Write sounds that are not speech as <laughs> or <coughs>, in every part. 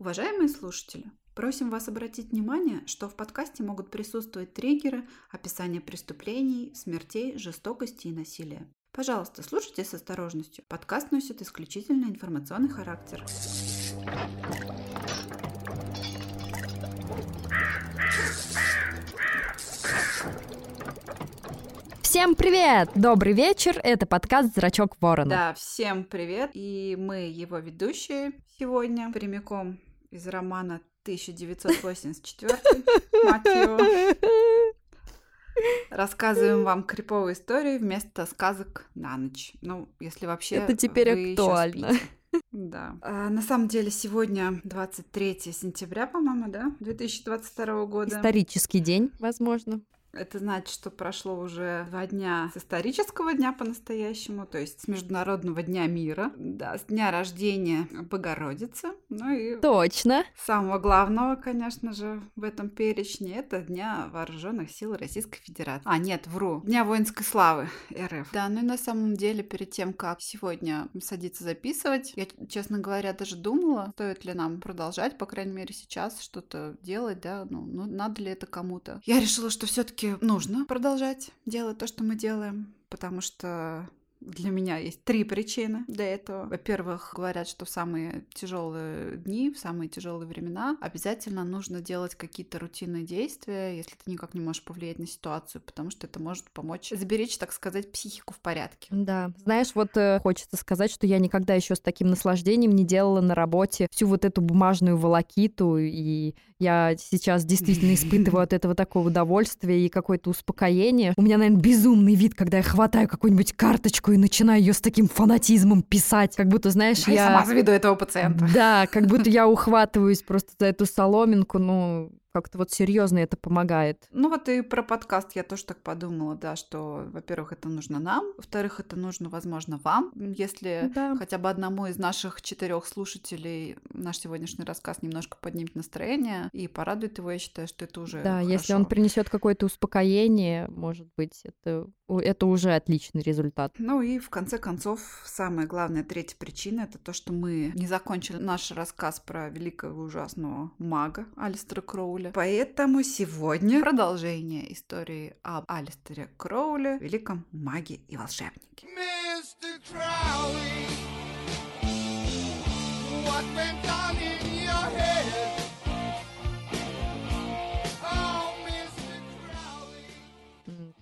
Уважаемые слушатели, просим вас обратить внимание, что в подкасте могут присутствовать триггеры, описание преступлений, смертей, жестокости и насилия. Пожалуйста, слушайте с осторожностью. Подкаст носит исключительно информационный характер. Всем привет! Добрый вечер, это подкаст «Зрачок ворона». Да, всем привет, и мы его ведущие сегодня прямиком из романа 1984, мать его. Рассказываем вам криповые истории вместо сказок на ночь. Ну, если вообще Это теперь вы актуально. Да. А, на самом деле сегодня 23 сентября, по-моему, да? 2022 года. Исторический день, возможно. Это значит, что прошло уже два дня с исторического дня по-настоящему, то есть с Международного дня мира, да, с дня рождения Богородицы, ну и Точно. самого главного, конечно же, в этом перечне, это Дня Вооруженных сил Российской Федерации. А, нет, вру, Дня воинской славы РФ. Да, ну и на самом деле, перед тем, как сегодня садиться записывать, я, честно говоря, даже думала, стоит ли нам продолжать, по крайней мере, сейчас что-то делать, да, ну, ну надо ли это кому-то. Я решила, что все-таки нужно продолжать делать то, что мы делаем, потому что для меня есть три причины для этого. Во-первых, говорят, что в самые тяжелые дни, в самые тяжелые времена обязательно нужно делать какие-то рутинные действия, если ты никак не можешь повлиять на ситуацию, потому что это может помочь сберечь, так сказать, психику в порядке. Да. Знаешь, вот э, хочется сказать, что я никогда еще с таким наслаждением не делала на работе всю вот эту бумажную волокиту, и я сейчас действительно испытываю <laughs> от этого такое удовольствие и какое-то успокоение. У меня, наверное, безумный вид, когда я хватаю какую-нибудь карточку и начинаю ее с таким фанатизмом писать, как будто, знаешь, Я я... сама заведу этого пациента. Да, как будто я ухватываюсь просто за эту соломинку, ну, как-то вот серьезно это помогает. Ну вот и про подкаст я тоже так подумала, да, что, во-первых, это нужно нам, во-вторых, это нужно, возможно, вам. Если Да. хотя бы одному из наших четырех слушателей наш сегодняшний рассказ немножко поднимет настроение и порадует его, я считаю, что это уже Да, если он хорошо. принесет какое-то успокоение, может быть, это, это уже отличный результат. Ну и в конце концов, самая главная третья причина это то, что мы не закончили наш рассказ про великого и ужасного мага Алистера Кроуля. Поэтому сегодня продолжение истории об Алистере Кроуле, великом маге и волшебнике. Mr. Crowley, what went on in your head? Oh,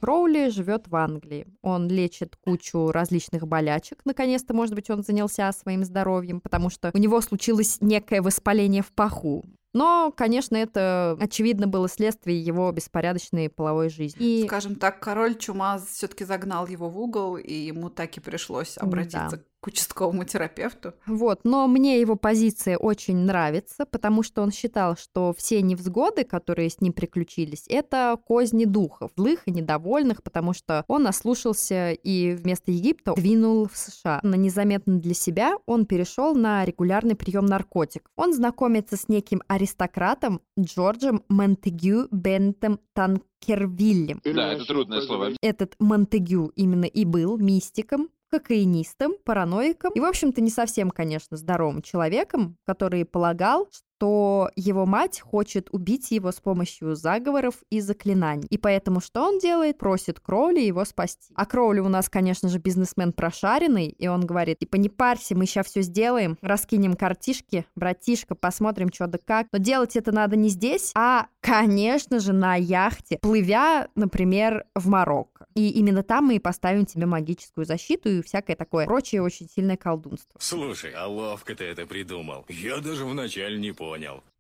Кроули живет в Англии. Он лечит кучу различных болячек. Наконец-то, может быть, он занялся своим здоровьем, потому что у него случилось некое воспаление в паху. Но, конечно, это, очевидно, было следствие его беспорядочной половой жизни. И Скажем так, король чума все-таки загнал его в угол, и ему так и пришлось обратиться к участковому терапевту. Вот, но мне его позиция очень нравится, потому что он считал, что все невзгоды, которые с ним приключились, это козни духов, злых и недовольных, потому что он ослушался и вместо Египта двинул в США. Но незаметно для себя он перешел на регулярный прием наркотиков. Он знакомится с неким аристократом Джорджем Монтегю Бентом Танкервиллем. Да, это трудное слово. Этот Монтегю именно и был мистиком, кокаинистом, параноиком и, в общем-то, не совсем, конечно, здоровым человеком, который полагал, что его мать хочет убить его с помощью заговоров и заклинаний. И поэтому что он делает? Просит Кроули его спасти. А Кроули у нас, конечно же, бизнесмен прошаренный, и он говорит, типа, не парься, мы сейчас все сделаем, раскинем картишки, братишка, посмотрим, что да как. Но делать это надо не здесь, а, конечно же, на яхте, плывя, например, в Марокко. И именно там мы и поставим тебе магическую защиту и всякое такое прочее очень сильное колдунство. Слушай, а ловко ты это придумал. Я даже вначале не понял.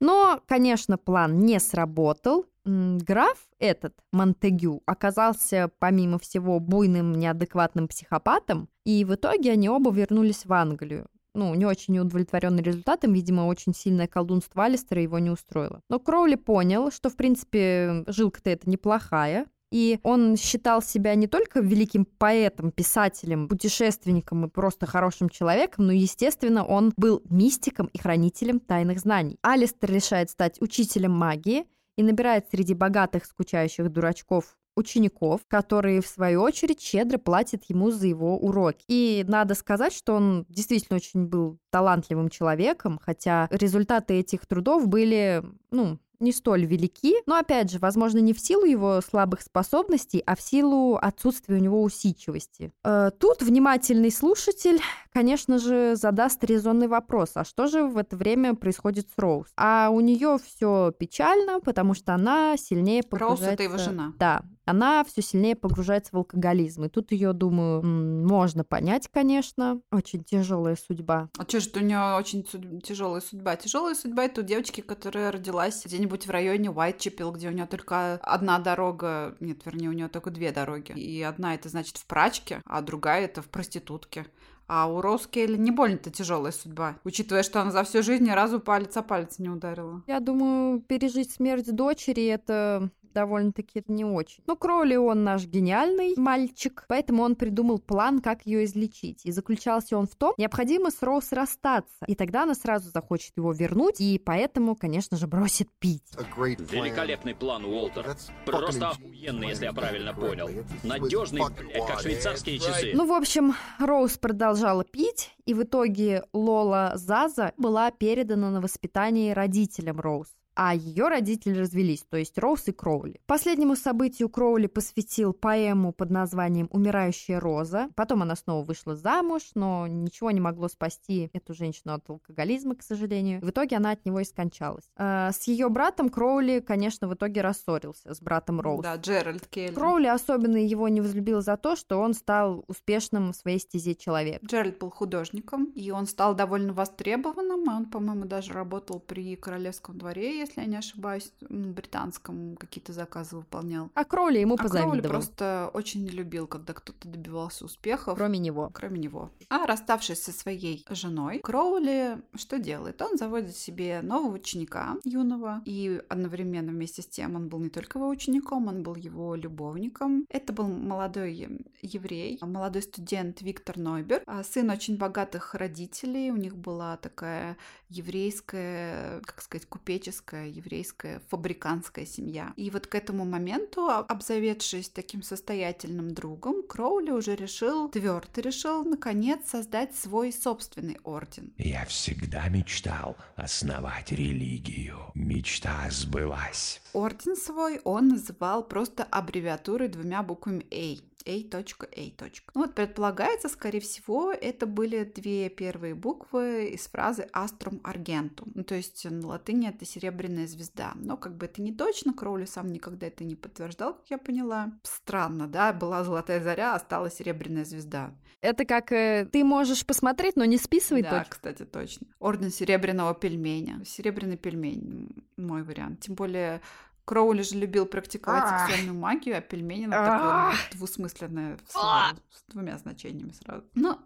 Но, конечно, план не сработал. Граф этот, Монтегю, оказался, помимо всего, буйным, неадекватным психопатом, и в итоге они оба вернулись в Англию. Ну, не очень удовлетворенный результатом, видимо, очень сильное колдунство Алистера его не устроило. Но Кроули понял, что, в принципе, жилка-то это неплохая, и он считал себя не только великим поэтом, писателем, путешественником и просто хорошим человеком, но, естественно, он был мистиком и хранителем тайных знаний. Алистер решает стать учителем магии и набирает среди богатых скучающих дурачков учеников, которые, в свою очередь, щедро платят ему за его уроки. И надо сказать, что он действительно очень был талантливым человеком, хотя результаты этих трудов были, ну, не столь велики, но опять же, возможно, не в силу его слабых способностей, а в силу отсутствия у него усидчивости. Э, Тут внимательный слушатель, конечно же, задаст резонный вопрос, а что же в это время происходит с Роуз? А у нее все печально, потому что она сильнее Роуз погружается... это его жена. Да, она все сильнее погружается в алкоголизм. И тут ее, думаю, можно понять, конечно. Очень тяжелая судьба. А что же, у нее очень тяжелая судьба? Тяжелая судьба это у девочки, которая родилась где-нибудь в районе Уайтчепел, где у нее только одна дорога, нет, вернее, у нее только две дороги. И одна это значит в прачке, а другая это в проститутке. А у Роуз Келли не больно-то тяжелая судьба, учитывая, что она за всю жизнь ни разу палец о палец не ударила. Я думаю, пережить смерть дочери это довольно-таки не очень. Но Кроули он наш гениальный мальчик, поэтому он придумал план, как ее излечить. И заключался он в том, необходимо с Роуз расстаться, и тогда она сразу захочет его вернуть, и поэтому, конечно же, бросит пить. Великолепный план, Уолтер. Просто охуенный, если я правильно понял. Надежный, блядь, как швейцарские часы. Ну, в общем, Роуз продолжала пить, и в итоге Лола Заза была передана на воспитание родителям Роуз а ее родители развелись, то есть Роуз и Кроули. Последнему событию Кроули посвятил поэму под названием «Умирающая роза». Потом она снова вышла замуж, но ничего не могло спасти эту женщину от алкоголизма, к сожалению. В итоге она от него и скончалась. А, С ее братом Кроули, конечно, в итоге рассорился с братом Роуз. Да, Джеральд Келли. Кроули особенно его не возлюбил за то, что он стал успешным в своей стезе человек. Джеральд был художником, и он стал довольно востребованным. Он, по-моему, даже работал при королевском дворе, если я не ошибаюсь, м, британском какие-то заказы выполнял. А Кроули ему А Кроули позавидовал. просто очень не любил, когда кто-то добивался успехов. Кроме него. Кроме него. А расставшись со своей женой, Кроули что делает? Он заводит себе нового ученика юного, и одновременно вместе с тем он был не только его учеником, он был его любовником. Это был молодой еврей, молодой студент Виктор Нойбер, а сын очень богатых родителей, у них была такая еврейская, как сказать, купеческая, еврейская, фабриканская семья. И вот к этому моменту, а- обзаведшись таким состоятельным другом, Кроули уже решил, твердо решил, наконец, создать свой собственный орден. Я всегда мечтал основать религию. Мечта сбылась. Орден свой он называл просто аббревиатурой двумя буквами A. A.A. Ну вот предполагается, скорее всего, это были две первые буквы из фразы Astrum Argentum. Ну, то есть на латыни это серебряная звезда. Но как бы это не точно, Кроули сам никогда это не подтверждал, как я поняла. Странно, да, была золотая заря, а стала серебряная звезда. Это как э, ты можешь посмотреть, но не списывай да, точно. кстати, точно. Орден серебряного пельменя. Серебряный пельмень – мой вариант. Тем более Кроули же любил практиковать сексуальную магию, а пельмени ну, Ах. такое двусмысленное слово с двумя значениями сразу. Ну,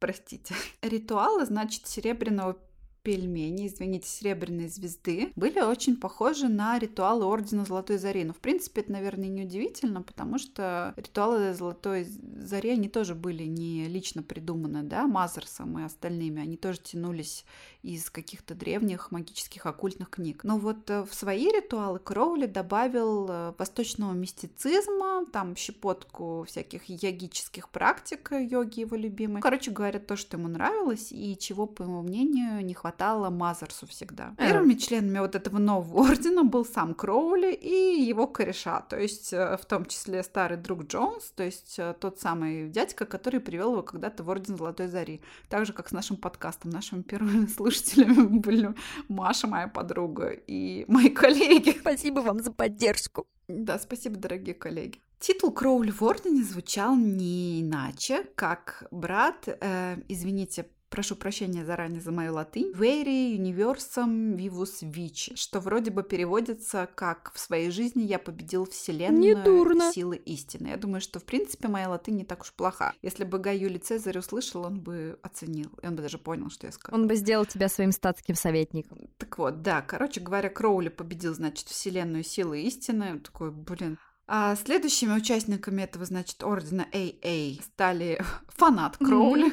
простите. <laughs> Ритуалы, значит, серебряного пельмени, извините, серебряной звезды, были очень похожи на ритуалы Ордена Золотой Зари. Но, в принципе, это, наверное, не удивительно, потому что ритуалы Золотой Зари, они тоже были не лично придуманы, да, Мазерсом и остальными. Они тоже тянулись из каких-то древних магических оккультных книг. Но вот э, в свои ритуалы Кроули добавил э, восточного мистицизма, там щепотку всяких йогических практик, э, йоги его любимые. Короче говоря, то, что ему нравилось и чего, по его мнению, не хватало Мазерсу всегда. Э. Первыми членами вот этого нового ордена был сам Кроули и его кореша, то есть э, в том числе старый друг Джонс, то есть э, тот самый дядька, который привел его когда-то в Орден Золотой Зари. Так же, как с нашим подкастом. Нашими первыми <laughs> слушателями были Маша, моя подруга, и мои коллеги. <laughs> Спасибо вам за поддержку. Да, спасибо, дорогие коллеги. Титул Кроули в Ордене звучал не иначе, как брат, э, извините, прошу прощения заранее за мою латынь, Veri Universum Vivus Vici, что вроде бы переводится как «в своей жизни я победил вселенную силы истины». Я думаю, что в принципе моя латынь не так уж плоха. Если бы Гай Юлий Цезарь услышал, он бы оценил, и он бы даже понял, что я сказала. Он бы сделал тебя своим статским советником. Так вот, да, короче говоря, Кроули победил, значит, вселенную силы истины. Такой, блин. А следующими участниками этого, значит, ордена AA стали <laughs> фанат Кроули,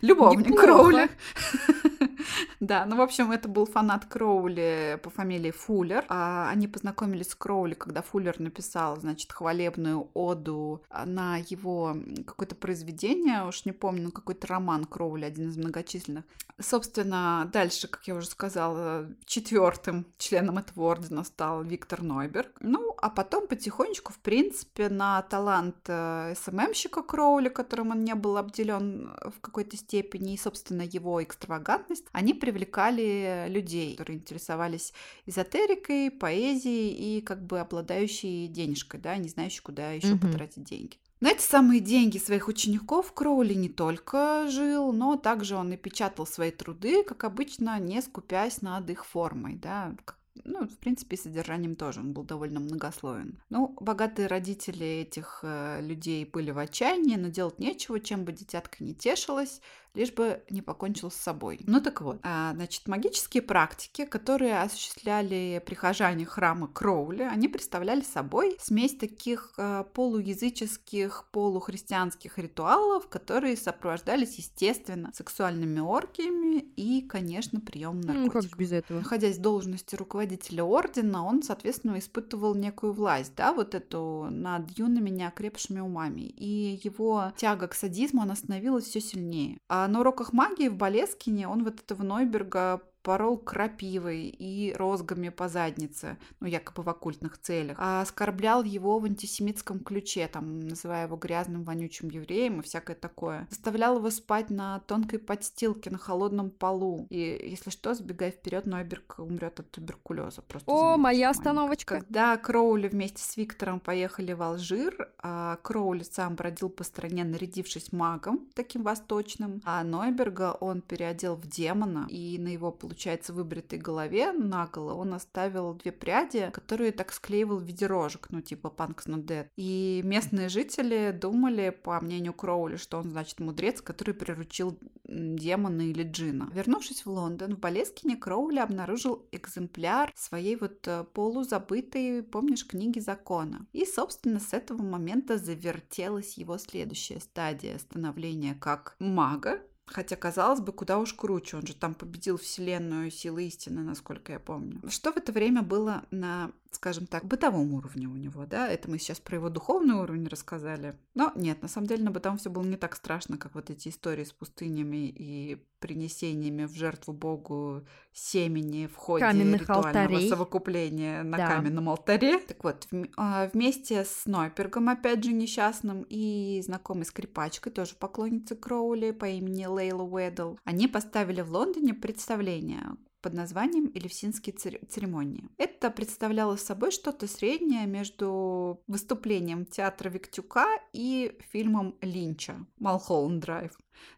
любовник Неплохо. Кроули, <laughs> Да, ну, в общем, это был фанат Кроули по фамилии Фуллер. А, Они познакомились с Кроули, когда Фуллер написал, значит, хвалебную оду на его какое-то произведение, уж не помню, ну, какой-то роман Кроули, один из многочисленных. Собственно, дальше, как я уже сказала, четвертым членом этого ордена стал Виктор Нойберг. Ну, а потом потихонечку, в принципе, на талант э, СММщика Кроули, которым он не был обделен в какой-то степени, и, собственно, его экстравагантность, они привлекали людей, которые интересовались эзотерикой, поэзией и как бы обладающие денежкой, да, не знающие, куда еще Мгм. потратить деньги. На эти самые деньги своих учеников Кроули не только жил, но также он и печатал свои труды, как обычно, не скупясь над их формой, да, как- ну, в принципе, содержанием тоже он был довольно многословен. Ну, богатые родители этих э, людей были в отчаянии, но делать нечего, чем бы дитятка не тешилась, лишь бы не покончил с собой. Ну так вот, а, значит, магические практики, которые осуществляли прихожане храма Кроули, они представляли собой смесь таких э, полуязыческих, полухристианских ритуалов, которые сопровождались, естественно, сексуальными оргиями и, конечно, приемом Ну, наркотиков. как же без этого? Находясь в должности руководителя ордена, он, соответственно, испытывал некую власть, да, вот эту над юными неокрепшими умами. И его тяга к садизму, она становилась все сильнее. А на уроках магии в Болескине он вот этого Нойберга порол крапивой и розгами по заднице, ну, якобы в оккультных целях, а оскорблял его в антисемитском ключе, там, называя его грязным, вонючим евреем и всякое такое. Заставлял его спать на тонкой подстилке на холодном полу. И, если что, сбегая вперед, Нойберг умрет от туберкулеза. Просто О, моя остановочка. Когда Кроули вместе с Виктором поехали в Алжир, а Кроули сам бродил по стране, нарядившись магом, таким восточным, а Нойберга он переодел в демона, и на его, получается, выбритой голове наголо он оставил две пряди, которые так склеивал в виде рожек, ну, типа Punks Not Dead. И местные жители думали, по мнению Кроули, что он, значит, мудрец, который приручил демона или джина. Вернувшись в Лондон, в Болескине Кроули обнаружил экземпляр своей вот э, полузабытой, помнишь, книги закона. И, собственно, с этого момента завертелась его следующая стадия становления как мага, Хотя, казалось бы, куда уж круче. Он же там победил вселенную силы истины, насколько я помню. Что в это время было на, скажем так, бытовом уровне у него, да? Это мы сейчас про его духовный уровень рассказали. Но нет, на самом деле на бытовом все было не так страшно, как вот эти истории с пустынями и принесениями в жертву Богу семени в ходе Каменных ритуального алтарей. совокупления на Да. каменном алтаре. Так вот, а, вместе с Нойпергом, опять же, несчастным, и знакомой скрипачкой, тоже поклонницей Кроули по имени Лейла Уэдл, они поставили в Лондоне представление под названием «Элевсинские цер- церемонии». Это представляло собой что-то среднее между выступлением театра Виктюка и фильмом Линча «Малхолланд Драйв».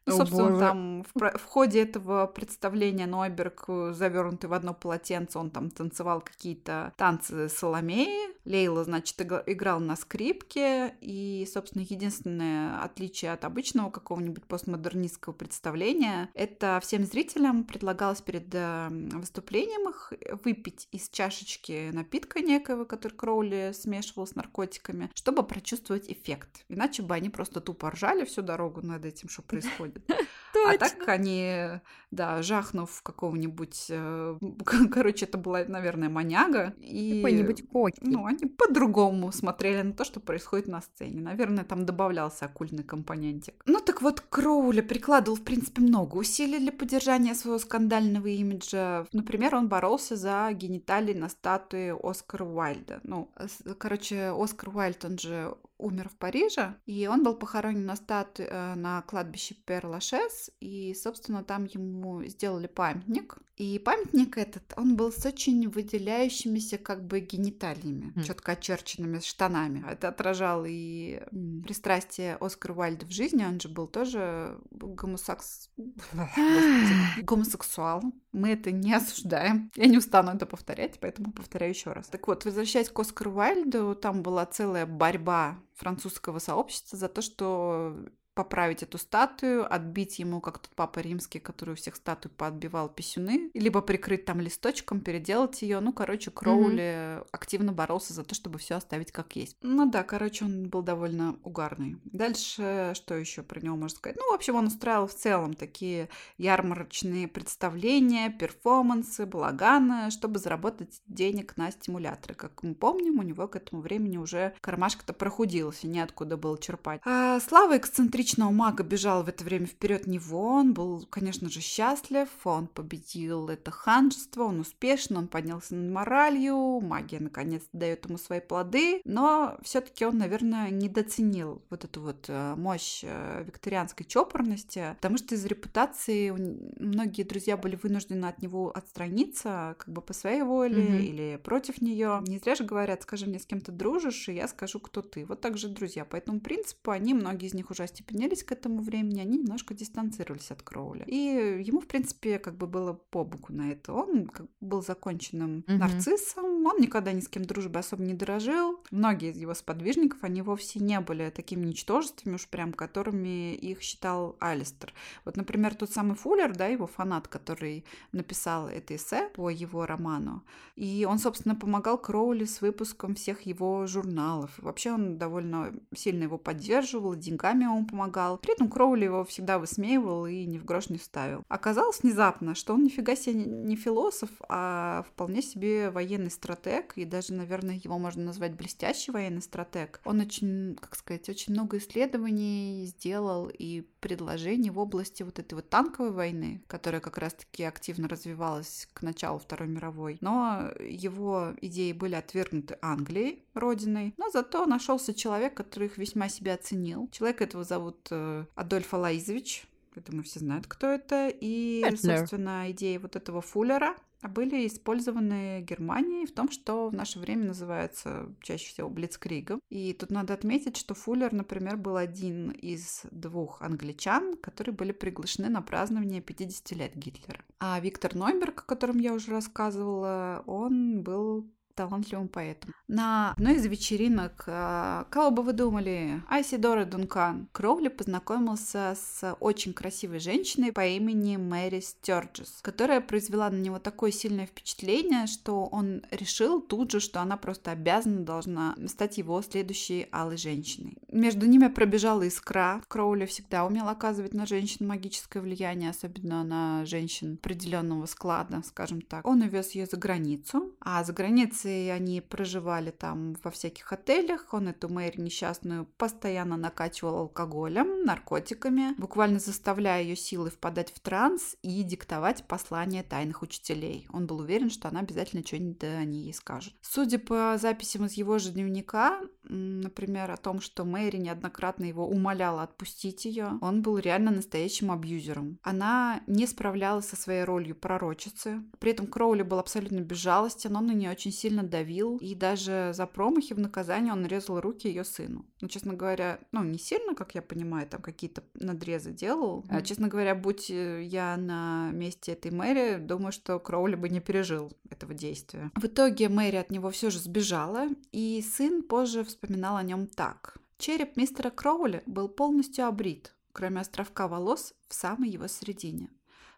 Ну, О, собственно, боже. там в, в ходе этого представления Нойберг, э, завернутый в одно полотенце, он там танцевал какие-то танцы Соломеи. Лейла, значит, игра- играл на скрипке. И, собственно, единственное отличие от обычного какого-нибудь постмодернистского представления, это всем зрителям предлагалось перед э, выступлением их выпить из чашечки напитка некого, который Кроули смешивал с наркотиками, чтобы прочувствовать эффект. Иначе бы они просто тупо ржали всю дорогу над этим, что происходит. <laughs> А так они, да, жахнув какого-нибудь... э, <laughs> Короче, это была, наверное, маняга. И... Какой-нибудь коки. Ну, они по-другому смотрели на то, что происходит на сцене. Наверное, там добавлялся оккультный компонентик. Ну, так вот, Кроули прикладывал, в принципе, много усилий для поддержания своего скандального имиджа. Например, он боролся за гениталии на статуе Оскара Уайльда. Ну, короче, Оскар Уайльд, он же умер в Париже, и он был похоронен на статуе э, на кладбище Пер-Лашес, и, собственно, там ему сделали памятник. И памятник этот, он был с очень выделяющимися как бы гениталиями, Мгм. четко очерченными штанами. Это отражало и пристрастие Оскара Уайльда в жизни, он же был тоже гомосекс... <laughs> Гомосексуал. Мы это не осуждаем. Я не устану это повторять, поэтому повторяю еще раз. Так вот, возвращаясь к Оскару Уайльду, там была целая борьба французского сообщества за то, что поправить эту статую, отбить ему, как тот папа римский, который у всех статуй поотбивал писюны, либо прикрыть там листочком, переделать ее. Ну, короче, Кроули mm-hmm. активно боролся за то, чтобы все оставить как есть. Ну да, короче, он был довольно угарный. Дальше, что еще про него можно сказать? Ну, в общем, он устраивал в целом такие ярмарочные представления, перформансы, балаганы, чтобы заработать денег на стимуляторы. Как мы помним, у него к этому времени уже кармашка-то прохудился, неоткуда было черпать. А слава эксцентричного личного мага бежал в это время вперед него. Он был, конечно же, счастлив. Он победил это ханжество, он успешен, он поднялся над моралью. Магия, наконец, дает ему свои плоды. Но все-таки он, наверное, недооценил вот эту вот э, мощь э, викторианской чопорности, потому что из репутации многие друзья были вынуждены от него отстраниться, как бы по своей воле mm-hmm. или против нее. Не зря же говорят, скажи мне, с кем ты дружишь, и я скажу, кто ты. Вот так же друзья. По этому принципу они, многие из них уже остепенились остепенились к этому времени, они немножко дистанцировались от Кроуля. И ему, в принципе, как бы было по боку на это. Он был законченным mm-hmm. нарциссом, он никогда ни с кем дружбы особо не дорожил. Многие из его сподвижников, они вовсе не были такими ничтожествами уж прям, которыми их считал Алистер. Вот, например, тот самый Фуллер, да, его фанат, который написал это эссе по его роману. И он, собственно, помогал Кроули с выпуском всех его журналов. Вообще он довольно сильно его поддерживал, деньгами ему помогал помогал. При этом Кроули его всегда высмеивал и ни в грош не ставил. Оказалось внезапно, что он нифига себе не философ, а вполне себе военный стратег, и даже, наверное, его можно назвать блестящий военный стратег. Он очень, как сказать, очень много исследований сделал и предложений в области вот этой вот танковой войны, которая как раз-таки активно развивалась к началу Второй мировой. Но его идеи были отвергнуты Англией, родиной, но зато нашелся человек, который их весьма себя оценил. Человек этого зовут э, Адольф Алаизович. Я думаю, все знают, кто это. И, собственно, идеи вот этого Фуллера были использованы Германией в том, что в наше время называется чаще всего Блицкригом. И тут надо отметить, что Фуллер, например, был один из двух англичан, которые были приглашены на празднование 50 лет Гитлера. А Виктор Нойберг, о котором я уже рассказывала, он был талантливым поэтом. На одной из вечеринок, э, кого бы вы думали, Айсидора Дункан, Кроули познакомился с очень красивой женщиной по имени Мэри Стерджес, которая произвела на него такое сильное впечатление, что он решил тут же, что она просто обязана должна стать его следующей алой женщиной. Между ними пробежала искра. Кроули всегда умел оказывать на женщин магическое влияние, особенно на женщин определенного склада, скажем так. Он увез ее за границу, а за границей Франции они проживали там во всяких отелях. Он эту Мэри несчастную постоянно накачивал алкоголем, наркотиками, буквально заставляя ее силы впадать в транс и диктовать послания тайных учителей. Он был уверен, что она обязательно что-нибудь о ней скажет. Судя по записям из его же дневника, например, о том, что Мэри неоднократно его умоляла отпустить ее, он был реально настоящим абьюзером. Она не справлялась со своей ролью пророчицы. При этом Кроули был абсолютно безжалостен, он на нее очень сильно сильно давил, и даже за промахи в наказание он резал руки ее сыну. Ну, честно говоря, ну, не сильно, как я понимаю, там какие-то надрезы делал. Mm-hmm. А, честно говоря, будь э, я на месте этой Мэри, думаю, что Кроули бы не пережил этого действия. В итоге Мэри от него все же сбежала, и сын позже вспоминал о нем так. Череп мистера Кроули был полностью обрит, кроме островка волос в самой его середине.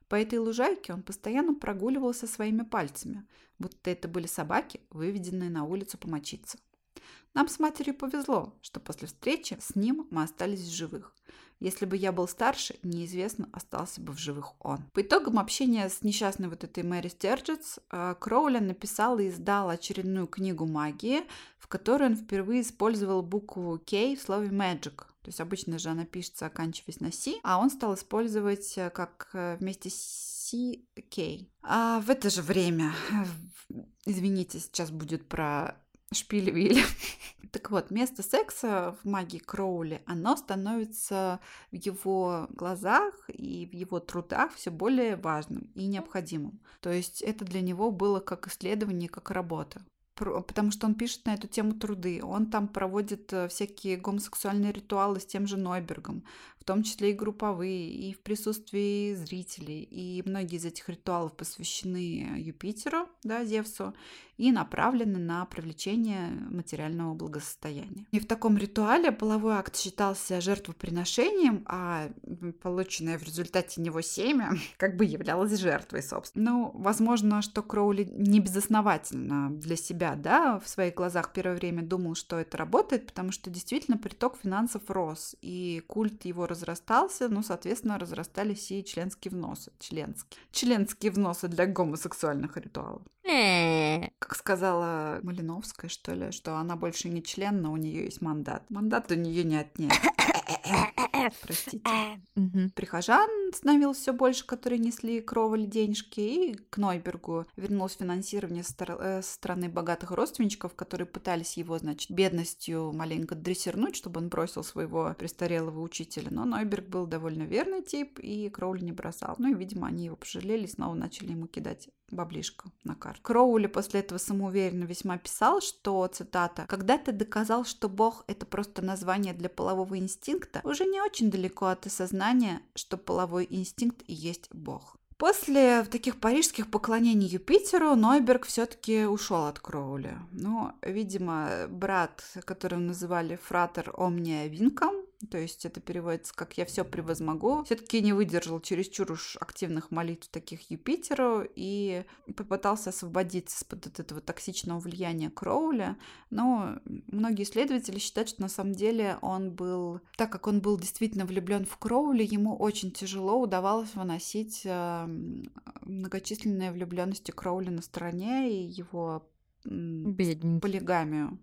По этой лужайке он постоянно прогуливался своими пальцами, будто это были собаки, выведенные на улицу помочиться. Нам с матерью повезло, что после встречи с ним мы остались в живых. Если бы я был старше, неизвестно, остался бы в живых он. По итогам общения с несчастной вот этой Мэри Стерджетс, э, Кроули написал и издал очередную книгу магии, в которой он впервые использовал букву K в слове magic. То есть обычно же она пишется, оканчиваясь на C, а он стал использовать э, как э, вместе с CK. А в это же время, <laughs> извините, сейчас будет про шпилевили. <laughs> Так вот, место секса в магии Кроули, оно становится в его глазах и в его трудах все более важным и необходимым. То есть это для него было как исследование, как работа потому что он пишет на эту тему труды. Он там проводит э, всякие гомосексуальные ритуалы с тем же Нойбергом. В том числе и групповые, и в присутствии зрителей. И многие из этих ритуалов посвящены Юпитеру, да, Зевсу, и направлены на привлечение материального благосостояния. И в таком ритуале половой акт считался жертвоприношением, а полученное в результате него семя <laughs> как бы являлось жертвой, собственно. Ну, возможно, что Кроули не безосновательно для себя, да, в своих глазах первое время думал, что это работает, потому что действительно приток финансов рос, и культ его разрастался, ну, соответственно, разрастались и членские вносы. Членские. Членские вносы для гомосексуальных ритуалов. Э, Как сказала Малиновская, что ли, что она больше не член, но у нее есть мандат. Мандат у нее не отнять. Простите. <coughs> мгм. Прихожан становилось все больше, которые несли кровали денежки, и к Нойбергу вернулось финансирование со стор- э, стороны богатых родственничков, которые пытались его, значит, бедностью маленько дрессирнуть, чтобы он бросил своего престарелого учителя. Но Нойберг был довольно верный тип, и Кроули не бросал. Ну и, видимо, они его пожалели и снова начали ему кидать баблишко на карту. Кроули после этого самоуверенно весьма писал, что, цитата, «Когда ты доказал, что Бог — это просто название для полового инстинкта, уже не очень далеко от осознания, что половой инстинкт и есть Бог». После таких парижских поклонений Юпитеру Нойберг все-таки ушел от Кроули. Ну, видимо, брат, которого называли фратер Омния Винком, то есть это переводится как «я все превозмогу», все-таки не выдержал чересчур уж активных молитв таких Юпитеру и попытался освободиться из-под вот этого токсичного влияния Кроуля. Но многие исследователи считают, что на самом деле он был, так как он был действительно влюблен в Кроули, ему очень тяжело удавалось выносить э, многочисленные влюбленности Кроули на стороне и его Бедненький. полигамию.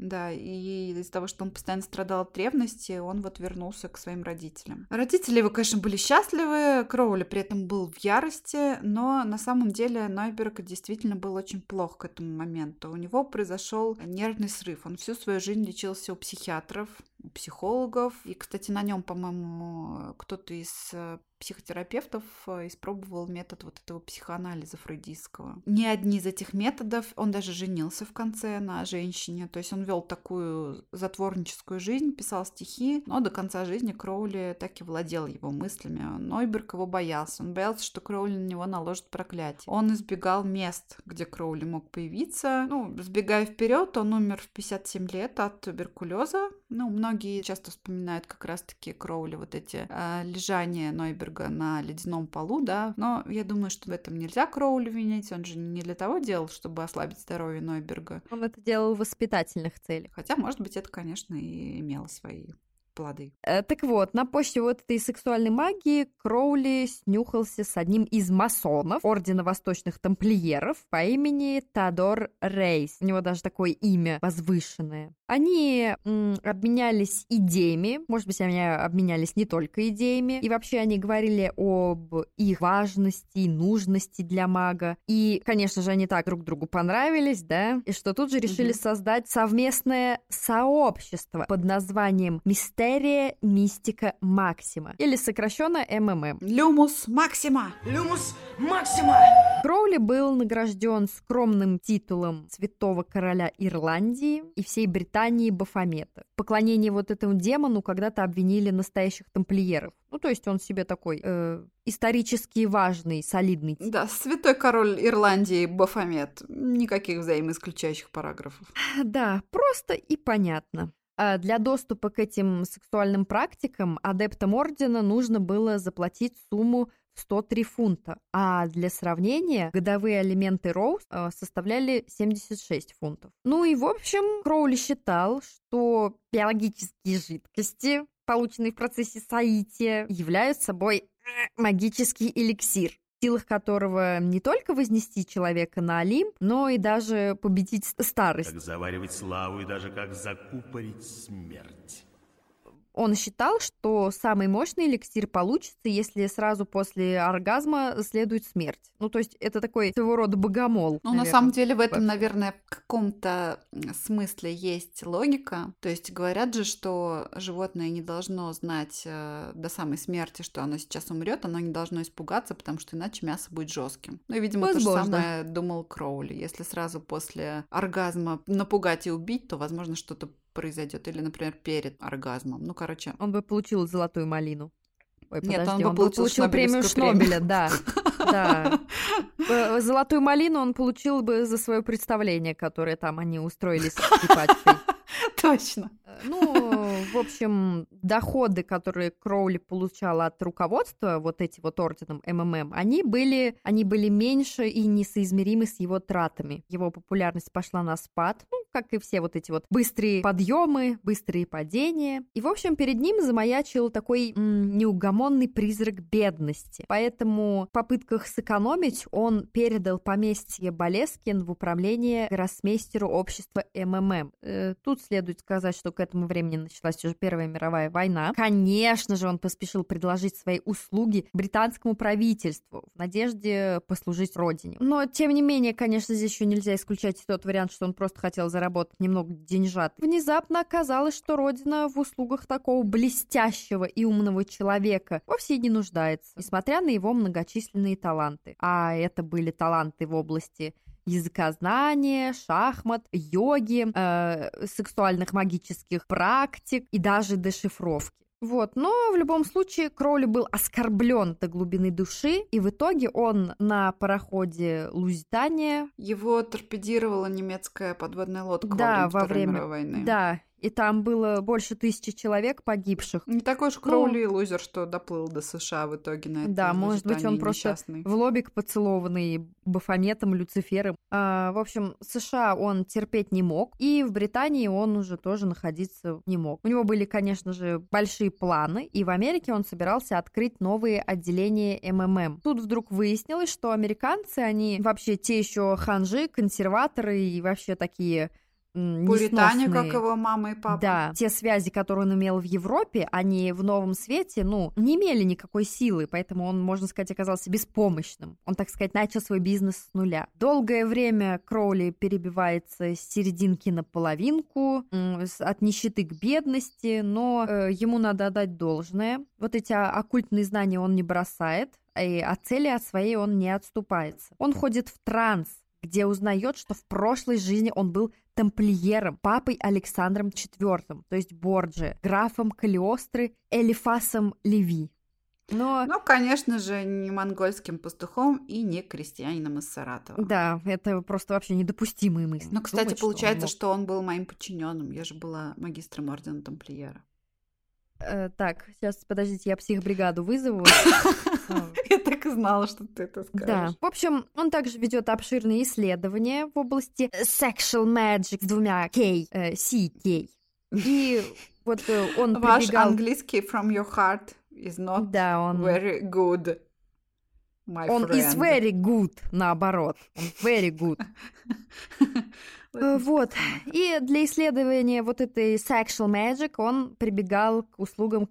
Да, и из-за того, что он постоянно страдал от ревности, он вот вернулся к своим родителям. Родители его, конечно, были счастливы, Кроули при этом был в ярости, но на самом деле Нойберг действительно был очень плох к этому моменту. У него произошел нервный срыв. Он всю свою жизнь лечился у психиатров, у психологов. И, кстати, на нем, по-моему, кто-то из э, психотерапевтов э, испробовал метод вот этого психоанализа фрейдистского. Ни одни из этих методов, он даже женился в конце на женщине, то есть он вел такую затворническую жизнь, писал стихи, но до конца жизни Кроули так и владел его мыслями. Нойберг его боялся, он боялся, что Кроули на него наложит проклятие. Он избегал мест, где Кроули мог появиться. Ну, сбегая вперед, он умер в 57 лет от туберкулеза. Ну, многие часто вспоминают как раз-таки Кроули вот эти э, лежания Нойберга на ледяном полу, да, но я думаю, что в этом нельзя Кроули винить, он же не для того делал, чтобы ослабить здоровье Нойберга. Он это делал в воспитательных целях. Хотя, может быть, это, конечно, и имело свои плоды. Э, Так вот, на почве вот этой сексуальной магии Кроули снюхался с одним из масонов Ордена Восточных Тамплиеров по имени Теодор Рейс. У него даже такое имя возвышенное. Они м, обменялись идеями, может быть, они обменялись не только идеями, и вообще они говорили об их важности и нужности для мага. И, конечно же, они так друг другу понравились, да, и что тут же решили Мгм. создать совместное сообщество под названием Мистерия Мистика Максима, или сокращенно МММ. Люмус Максима! Люмус Максима! Кроули был награжден скромным титулом святого короля Ирландии и всей Британии Бафомета. В поклонении вот этому демону когда-то обвинили настоящих тамплиеров. Ну, то есть он себе такой э, исторически важный, солидный тип. Да, святой король Ирландии Бафомет. Никаких взаимоисключающих параграфов. Да, просто и понятно. А Для доступа к этим сексуальным практикам адептам ордена нужно было заплатить сумму в 103 фунта, а для сравнения годовые алименты Роуз э, составляли 76 фунтов. Ну и в общем, Кроули считал, что биологические жидкости, полученные в процессе соития, являются собой э, магический эликсир силах которого не только вознести человека на Олимп, но и даже победить старость. Как заваривать славу и даже как закупорить смерть. Он считал, что самый мощный эликсир получится, если сразу после оргазма следует смерть. Ну, то есть это такой своего рода богомол. Ну, на самом деле в этом, наверное, в каком-то смысле есть логика. То есть говорят же, что животное не должно знать э, до самой смерти, что оно сейчас умрет, оно не должно испугаться, потому что иначе мясо будет жестким. Ну и, видимо, то же Возможно. самое думал Кроули. Если сразу после оргазма напугать и убить, то, возможно, что-то произойдет, или, например, перед оргазмом. Ну, короче, Он бы получил золотую малину. Ой, Нет, подожди, он бы получил премию Шнобелевскую Шнобеля, да. <laughs> Да. Э, Золотую малину он получил бы за свое представление, которое там они устроили с скрипачкой. <laughs> точно. Э, Ну, в общем, доходы, которые Кроули получала от руководства, вот эти вот орденом МММ, они были, они были меньше и несоизмеримы с его тратами. Его популярность пошла на спад, ну, как и все вот эти вот быстрые подъемы, быстрые падения. И, в общем, перед ним замаячил такой м, неугомонный призрак бедности. Поэтому в попытках сэкономить он передал поместье Болескин в управление гроссмейстеру общества МММ. Э, Тут следует сказать, что к этому времени началась уже Первая мировая война. Конечно же, он поспешил предложить свои услуги британскому правительству в надежде послужить родине. Но, тем не менее, конечно, здесь еще нельзя исключать тот вариант, что он просто хотел заработать немного деньжат. Внезапно оказалось, что родина в услугах такого блестящего и умного человека вовсе не нуждается, несмотря на его многочисленные таланты. А это были таланты в области языкознания, шахмат, йоги, э, сексуальных магических практик и даже дешифровки. Вот, но в любом случае Кроули был оскорблен до глубины души, и в итоге он на пароходе Лузитания, Его торпедировала немецкая подводная лодка да, во время во Второй время, мировой войны. да, и там было больше тысячи человек погибших. Не такой уж Кроули лузер, что доплыл до США в итоге на этой Да, может быть, он Лузитании просто несчастный. в лобик поцелованный Бафометом, Люцифером. А, в общем, США он терпеть не мог, и в Британии он уже тоже находиться не мог. У него были, конечно же, большие планы, и в Америке он собирался открыть новые отделения МММ. Тут вдруг выяснилось, что американцы, они вообще те еще ханжи, консерваторы и вообще такие Пуритане, как его мама и папа. Да, те связи, которые он имел в Европе, они в Новом Свете, ну, не имели никакой силы, поэтому он, можно сказать, оказался беспомощным. Он, так сказать, начал свой бизнес с нуля. Долгое время Кроули перебивается с серединки на половинку, от нищеты к бедности, но э, ему надо отдать должное. Вот эти оккультные знания он не бросает, и от цели от своей он не отступается. Он ходит в транс, где узнает, что в прошлой жизни он был тамплиером, папой Александром IV, то есть Борджи, графом Калиостры, Элифасом Леви. Но Ну, конечно же, не монгольским пастухом и не крестьянином из Саратова. да, это просто вообще недопустимые мысли. Ну, кстати, Думать, что он получается, мог. что он был моим подчиненным. Я же была магистром ордена тамплиера. Э, так, сейчас, подождите, я психбригаду вызову. <laughs> Я так и знала, что ты это Да. скажешь. В общем, он также ведет обширные исследования в области э, sexual magic с двумя K, э, C-K. И <laughs> вот э, он Ваш английский from your heart is not Да, он... very good, my Он is friend. very good, наоборот. Он very good. <laughs> Э, Вот. И для исследования вот этой sexual magic он прибегал к услугам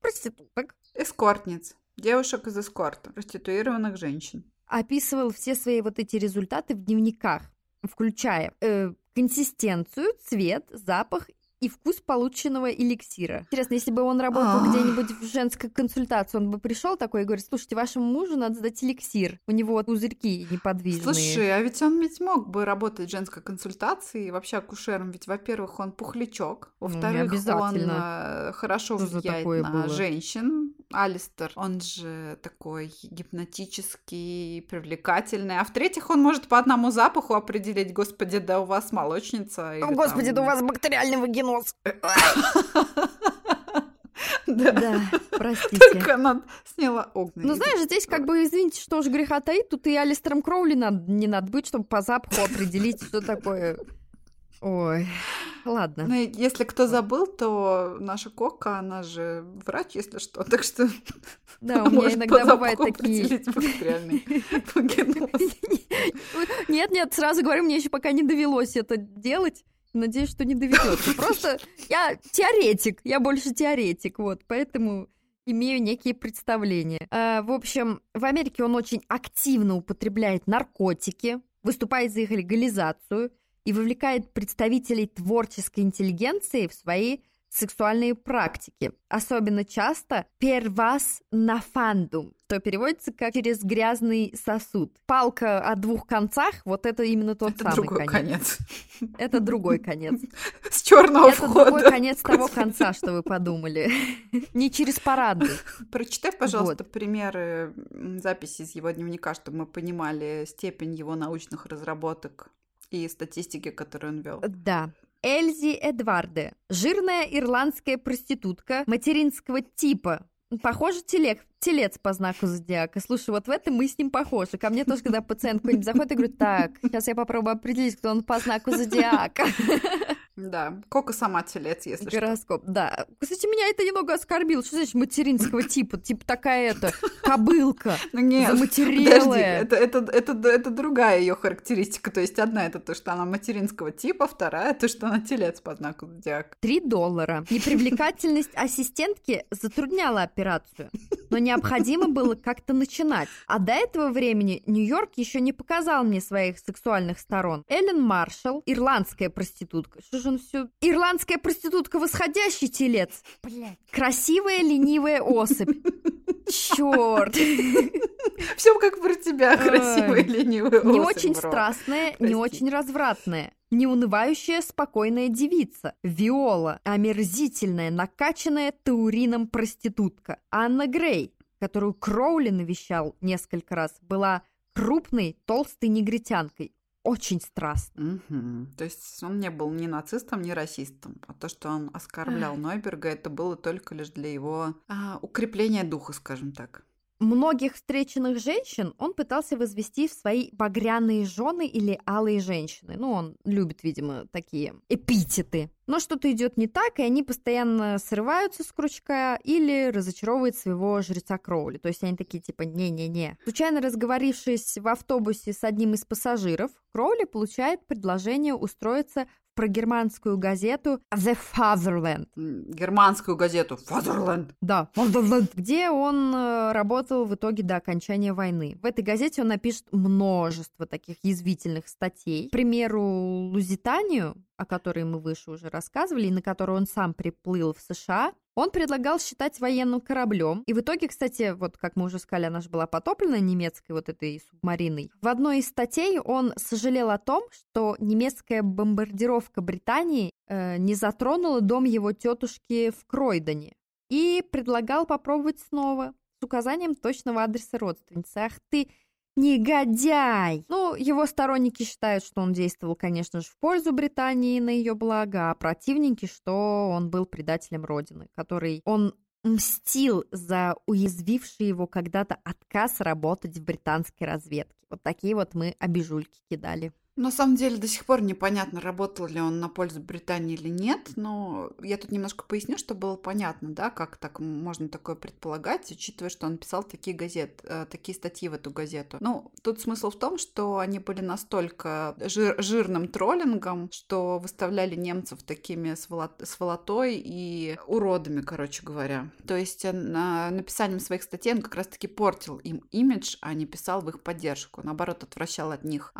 проституток, Эскортниц. Девушек из эскорта. Проституированных женщин. описывал все свои вот эти результаты в дневниках, включая э, консистенцию, цвет, запах и вкус полученного эликсира. Интересно, если бы он работал Ах. где-нибудь в женской консультации, он бы пришел такой и говорит, слушайте, вашему мужу надо сдать эликсир, у него пузырьки неподвижные. Слушай, а ведь он ведь мог бы работать в женской консультации и вообще акушером. Ведь, во-первых, он пухлячок. Ну, Во-вторых, он обязательно. э, хорошо Что влияет на было? женщин. Алистер, он же такой гипнотический, привлекательный. А в-третьих, он может по одному запаху определить, господи, да у вас молочница. или Господи, там- да у вас бактериальный вагиноз. <laughs> Да. Да, простите. Только она сняла огна. Ну, знаешь, здесь как бы, извините, что уж греха таит, тут и Алистером Кроули надо, не надо быть, чтобы по запаху определить, что такое. Ой, ладно. Ну, если кто забыл, то наша Кока, она же врач, если что, <laughs> так что Да, у меня иногда бывают такие... <laughs> Нет, нет, сразу говорю, мне еще пока не довелось это делать. Надеюсь, что не доведется. <laughs> Просто я теоретик, я больше теоретик, вот, поэтому имею некие представления. А, в общем, в Америке он очень активно употребляет наркотики, выступает за их легализацию и вовлекает представителей творческой интеллигенции в свои сексуальные практики. Особенно часто первас нафандум, что переводится как через грязный сосуд. Палка о двух концах, вот это именно тот Это самый другой конец. конец. Это другой конец. С черного Это другой входа. конец <laughs> того конца, что вы подумали. <laughs> Не через парады. Прочитай, пожалуйста, примеры м, записи из его дневника, чтобы мы понимали степень его научных разработок и статистики, которую он вел. Да. Эльзи Эдварде. Жирная ирландская проститутка материнского типа. Похоже, телек, телец по знаку зодиака. Слушай, вот в этом мы с ним похожи. Ко мне тоже, когда пациент какой-нибудь заходит, я говорю, так, сейчас я попробую определить, кто он по знаку зодиака. Да, Кока сама телец, если что. Гороскоп, да. Кстати, меня это немного оскорбило. Что значит материнского <laughs> типа? Типа такая это кобылка. <laughs> Ну нет, подожди, это, это, это, это другая ее характеристика. То есть одна это то, что она материнского типа, вторая то, что она телец по знаку зодиака. 3 доллара. Непривлекательность ассистентки затрудняла операцию, но необходимо было как-то начинать. А до этого времени Нью-Йорк еще не показал мне своих сексуальных сторон. Эллен Маршалл, ирландская проститутка. Что же он все... Ирландская проститутка, восходящий телец. Блядь. Красивая ленивая особь. <laughs> Черт. <laughs> Все как про тебя, красивая ленивая Не особь, очень бро. страстная, не очень развратная. Неунывающая, спокойная девица. Виола. Омерзительная, накачанная таурином проститутка. Анна Грей, которую Кроули навещал несколько раз, была крупной, толстой негритянкой. Очень страстной. Мгм. То есть он не был ни нацистом, ни расистом. А то, что он оскорблял Нойберга, это было только лишь для его а, укрепления духа, скажем так. Многих встреченных женщин он пытался возвести в свои багряные жены или алые женщины. Ну, он любит, видимо, такие эпитеты. Но что-то идет не так, и они постоянно срываются с крючка или разочаровывают своего жреца Кроули. То есть они такие типа «не-не-не». Случайно разговорившись в автобусе с одним из пассажиров, Кроули получает предложение устроиться в прогерманскую газету «The Fatherland», Германскую газету «Fatherland». да, где он э, работал в итоге до окончания войны. В этой газете он напишет множество таких язвительных статей. К примеру, Лузитанию, о которой мы выше уже рассказывали, и на которую он сам приплыл в США, он предлагал считать военным кораблем. И в итоге, кстати, вот как мы уже сказали, она же была потоплена немецкой вот этой субмариной. В одной из статей он сожалел о том, что немецкая бомбардировка Британии э, не затронула дом его тетушки в Кройдоне. И предлагал попробовать снова с указанием точного адреса родственницы. Ах ты, негодяй! Ну, его сторонники считают, что он действовал, конечно же, в пользу Британии на ее благо, а противники, что он был предателем Родины, который он мстил за уязвивший его когда-то отказ работать в британской разведке. Вот такие вот мы обижульки кидали. На самом деле до сих пор непонятно, работал ли он на пользу Британии или нет, но я тут немножко поясню, чтобы было понятно, да, как так можно такое предполагать, учитывая, что он писал такие газеты, э, такие статьи в эту газету. Ну, тут смысл в том, что они были настолько жир- жирным троллингом, что выставляли немцев такими своло- сволотой и уродами, короче говоря. То есть э, на написанием своих статей он как раз-таки портил им имидж, а не писал в их поддержку. Наоборот, отвращал от них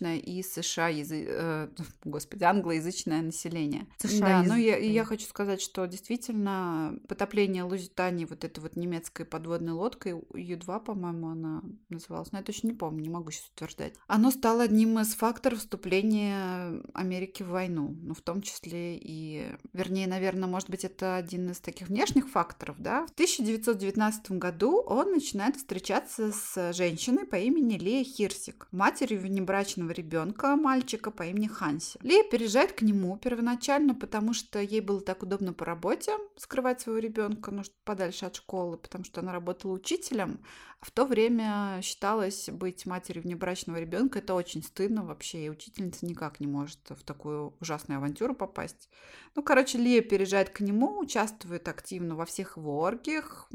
англоязычное и США, язы... э, <laughs> господи, англоязычное население. США да, ну я, язык. я хочу сказать, что действительно потопление Лузитании вот этой вот немецкой подводной лодкой, Ю-2, по-моему, она называлась, но я точно не помню, не могу сейчас утверждать. Оно стало одним из факторов вступления Америки в войну, ну, в том числе и, вернее, наверное, может быть, это один из таких внешних факторов, да. В 1919 году он начинает встречаться с женщиной по имени Лея Хирсик, матерью внебрачного ребенка, мальчика по имени Ханси. Лея переезжает к нему первоначально, потому что ей было так удобно по работе скрывать своего ребенка, ну, подальше от школы, потому что она работала учителем, а в то время считалось быть матерью внебрачного ребенка это очень стыдно вообще, и учительница никак не может в такую ужасную авантюру попасть. Ну, короче, Лия переезжает к нему, участвует активно во всех его оргиях,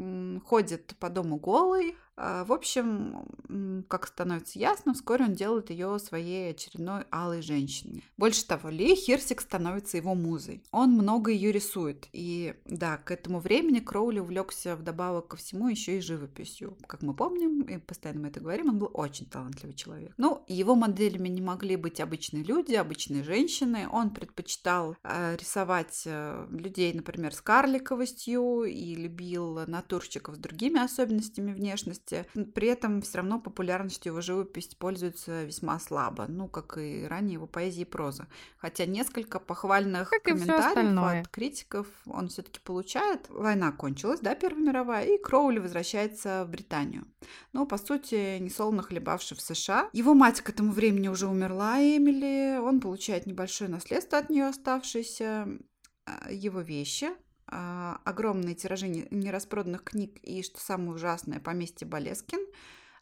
ходит по дому голой, А, В общем, как становится ясно, вскоре он делает ее своей очередной алой женщиной. Больше того, Ли Хирсик становится его музой. Он много ее рисует. И да, к этому времени Кроули увлекся вдобавок ко всему еще и живописью. Как мы помним, и постоянно мы это говорим, он был очень талантливый человек. Ну, его моделями не могли быть обычные люди, обычные женщины. Он предпочитал э, рисовать э, людей, например, с карликовостью и любил натурщиков с другими особенностями внешности. При этом все равно популярностью его живопись пользуется весьма слабо, ну, как и ранее его поэзия и проза. Хотя несколько похвальных Как комментариев от критиков он все-таки получает. Война кончилась, да, Первая мировая, и Кроули возвращается в Британию. Но, по сути, несолоно хлебавший в США. Его мать к этому времени уже умерла, Эмили. Он получает небольшое наследство от нее оставшееся. А, Его вещи, огромные тиражи не- нераспроданных книг и, что самое ужасное, поместье Болескин,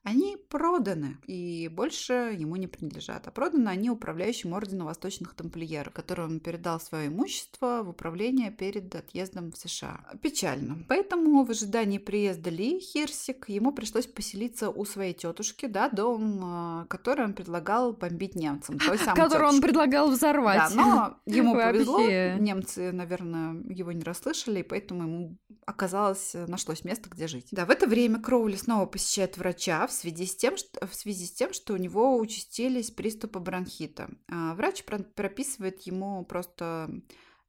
они проданы и больше ему не принадлежат. А проданы они управляющим ордену восточных тамплиеров, которому он передал свое имущество в управление перед отъездом в США. Печально. Поэтому в ожидании приезда Ли Хирсик ему пришлось поселиться у своей тетушки, да, дом, а, который он предлагал бомбить немцам. Той <laughs> самой Который он тетушке. предлагал взорвать. Да, но <laughs> ему повезло. Немцы, наверное, его не расслышали, и поэтому ему оказалось, нашлось место, где жить. Да, в это время Кроули снова посещает врача в связи с тем, что, в связи с тем, что у него участились приступы бронхита. А врач про- прописывает ему просто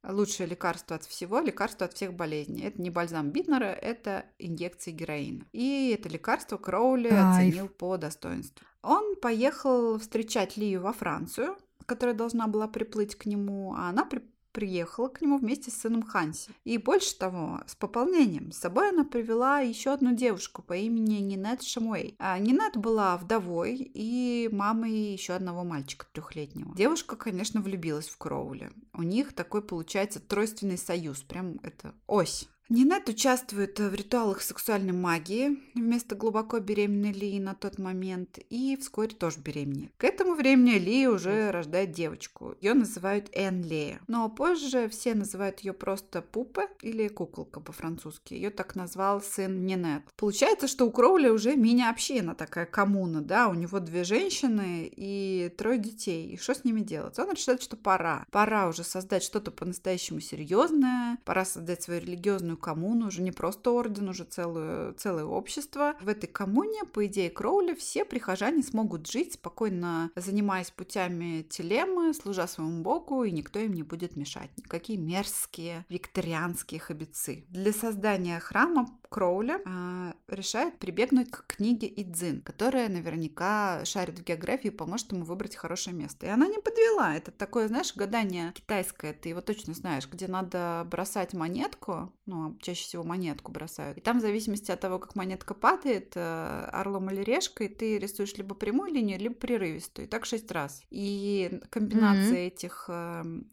лучшее лекарство от всего, лекарство от всех болезней. Это не бальзам Битнера, это инъекции героина. И это лекарство Кроули Кайф. оценил по достоинству. Он поехал встречать Лию во Францию, которая должна была приплыть к нему, а она при- приехала к нему вместе с сыном Ханси. И больше того, с пополнением. С собой она привела еще одну девушку по имени Нинет Шамуэй. А Нинет была вдовой и мамой еще одного мальчика трехлетнего. Девушка, конечно, влюбилась в Кроули. У них такой получается тройственный союз, прям это ось. Нинет участвует в ритуалах сексуальной магии вместо глубоко беременной Ли на тот момент и вскоре тоже беременеет. К этому времени Ли уже рождает девочку. Ее называют Эн Лея. Но позже все называют ее просто Пупа или куколка по-французски. Ее так назвал сын Нинет. Получается, что у Кроули уже мини-община, такая коммуна, да, у него две женщины и трое детей. И что с ними делать? Он решает, что пора. Пора уже создать что-то по-настоящему серьезное, пора создать свою религиозную коммуну, уже не просто орден, уже целую, целое общество. В этой коммуне, по идее Кроули, все прихожане смогут жить, спокойно занимаясь путями телемы, служа своему богу, и никто им не будет мешать. Никакие мерзкие викторианские хабицы. Для создания храма Кроуля а, решает прибегнуть к книге Идзин, которая наверняка шарит в географии и поможет ему выбрать хорошее место. И она не подвела. Это такое, знаешь, гадание китайское, ты его точно знаешь, где надо бросать монетку, ну, чаще всего монетку бросают. И там в зависимости от того, как монетка падает, э, орлом или решкой, ты рисуешь либо прямую линию, либо прерывистую. И так шесть раз. И комбинация этих эм,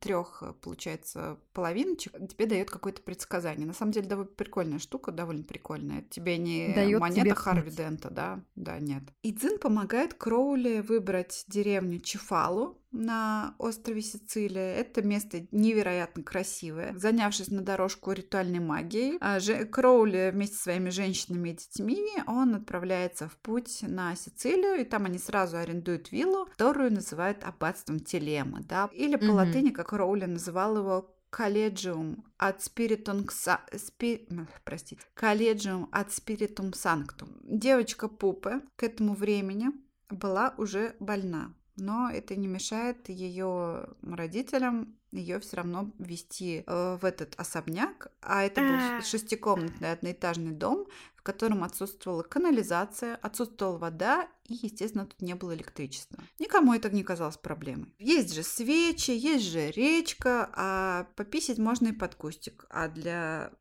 трех, получается, половиночек тебе дает какое-то предсказание. На самом деле, довольно прикольная штука, довольно прикольная. Тебе не Даёт монета тебе Харви. Дента, да? Да, нет. Идзин помогает Кроули выбрать деревню Чефалу на острове Сицилия. Это место невероятно красивое. Занявшись на дорожку ритуальной магией, а, Кроули вместе со своими женщинами и детьми, он отправляется в путь на Сицилию, и там они сразу арендуют виллу, которую называют аббатством Телемы, да, или по латыни, как Роули называл его, колледжиум от спиритум спи, м, простите, колледжиум от спиритум санктум. Девочка Пупе к этому времени была уже больна, но это не мешает ее родителям ее все равно вести э, в этот особняк, а это был шестикомнатный одноэтажный дом, в котором отсутствовала канализация, отсутствовала вода и, естественно, тут не было электричества. Никому это не казалось проблемой. Есть же свечи, есть же речка, а пописать можно и под кустик, а для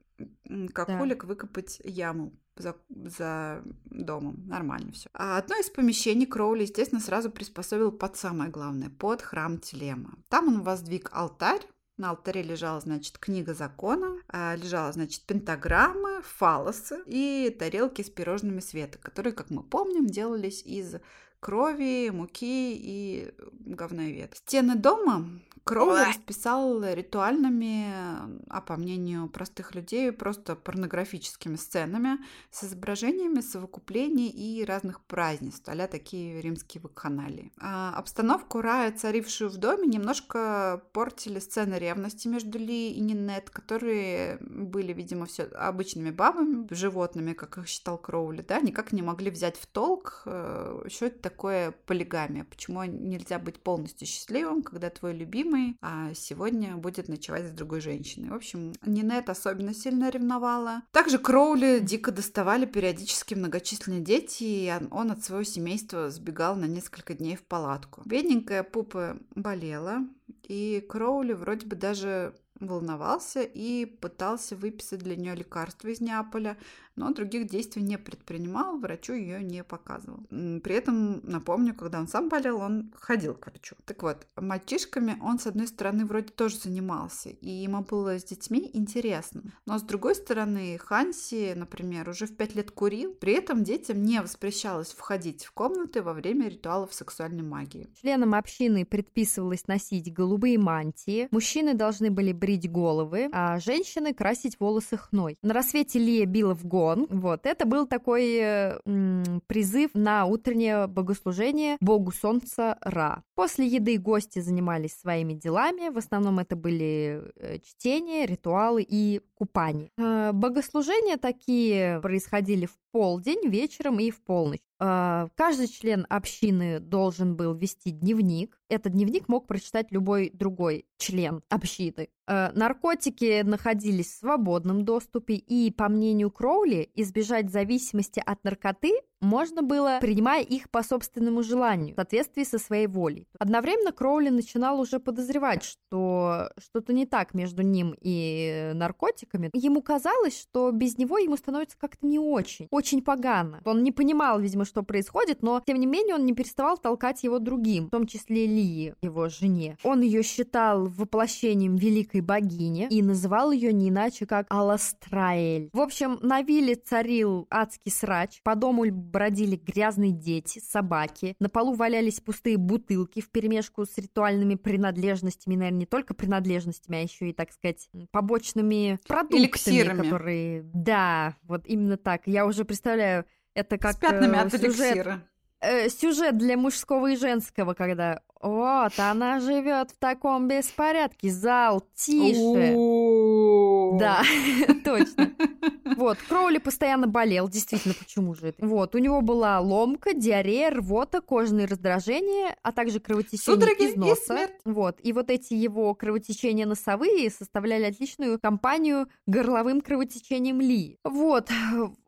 какулек выкопать яму за, за домом. Нормально все. А одно из помещений Кроули, естественно, сразу приспособил под самое главное, под храм Телема. Там он воздвиг алтарь, на алтаре лежала, значит, книга закона, а, лежала, значит, пентаграммы, фалосы и тарелки с пирожными света, которые, как мы помним, делались из крови, муки и говна и веток. Стены дома Кроули расписал ритуальными, а по мнению простых людей, просто порнографическими сценами с изображениями совокуплений и разных празднеств, а такие римские вакханалии. А обстановку рая, царившую в доме, немножко портили сцены ревности между Ли и Нинет, которые были, видимо, все обычными бабами, животными, как их считал Кроули, да, никак не могли взять в толк, э, что это такое полигамия, почему нельзя быть полностью счастливым, когда твой любимый а сегодня будет ночевать с другой женщиной. В общем, Нинет особенно сильно ревновала. Также Кроули дико доставали периодически многочисленные дети, и он от своего семейства сбегал на несколько дней в палатку. Бедненькая Пупа болела, и Кроули вроде бы даже волновался и пытался выписать для нее лекарства из Неаполя, но других действий не предпринимал, врачу ее не показывал. При этом, напомню, когда он сам болел, он ходил к врачу. Так вот, мальчишками он, с одной стороны, вроде тоже занимался, и ему было с детьми интересно. Но, с другой стороны, Ханси, например, уже в пять лет курил, при этом детям не воспрещалось входить в комнаты во время ритуалов сексуальной магии. Членам общины предписывалось носить голубые мантии, мужчины должны были брить головы, а женщины красить волосы хной. На рассвете Лия била в голову Сон. Вот, это был такой м, призыв на утреннее богослужение богу солнца Ра. После еды гости занимались своими делами. В основном это были э, чтения, ритуалы и купание. Э, богослужения такие происходили в полдень, вечером и в полночь. Э, каждый член общины должен был вести дневник. Этот дневник мог прочитать любой другой член общины. Э, наркотики находились в свободном доступе, и, по мнению Кроули, избежать зависимости от наркоты можно было, принимая их по собственному желанию, в соответствии со своей волей. Одновременно Кроули начинал уже подозревать, что что-то не так между ним и наркотиками. Ему казалось, что без него ему становится как-то не очень, очень погано. Он не понимал, видимо, что происходит, но, тем не менее, он не переставал толкать его другим, в том числе Лии, его жене. Он ее считал воплощением великой богини и называл ее не иначе, как Аластраэль. В общем, на вилле царил адский срач, по дому бродили грязные дети, собаки, на полу валялись пустые бутылки в перемешку с ритуальными принадлежностями, наверное, не только принадлежностями, а еще и, так сказать, побочными продуктами, Эликсирами. которые... Да, вот именно так. Я уже представляю, это как С пятнами э, от сюжет, эликсира. э, сюжет для мужского и женского, когда вот, она живет в таком беспорядке, зал тише. Да, <laughs> точно. <laughs> Вот, Кроули постоянно болел, действительно, почему же это? Вот, у него была ломка, диарея, рвота, кожные раздражения, а также кровотечение Судороги из и носа. смерть. Вот, и вот эти его кровотечения носовые составляли отличную компанию горловым кровотечением Ли. Вот,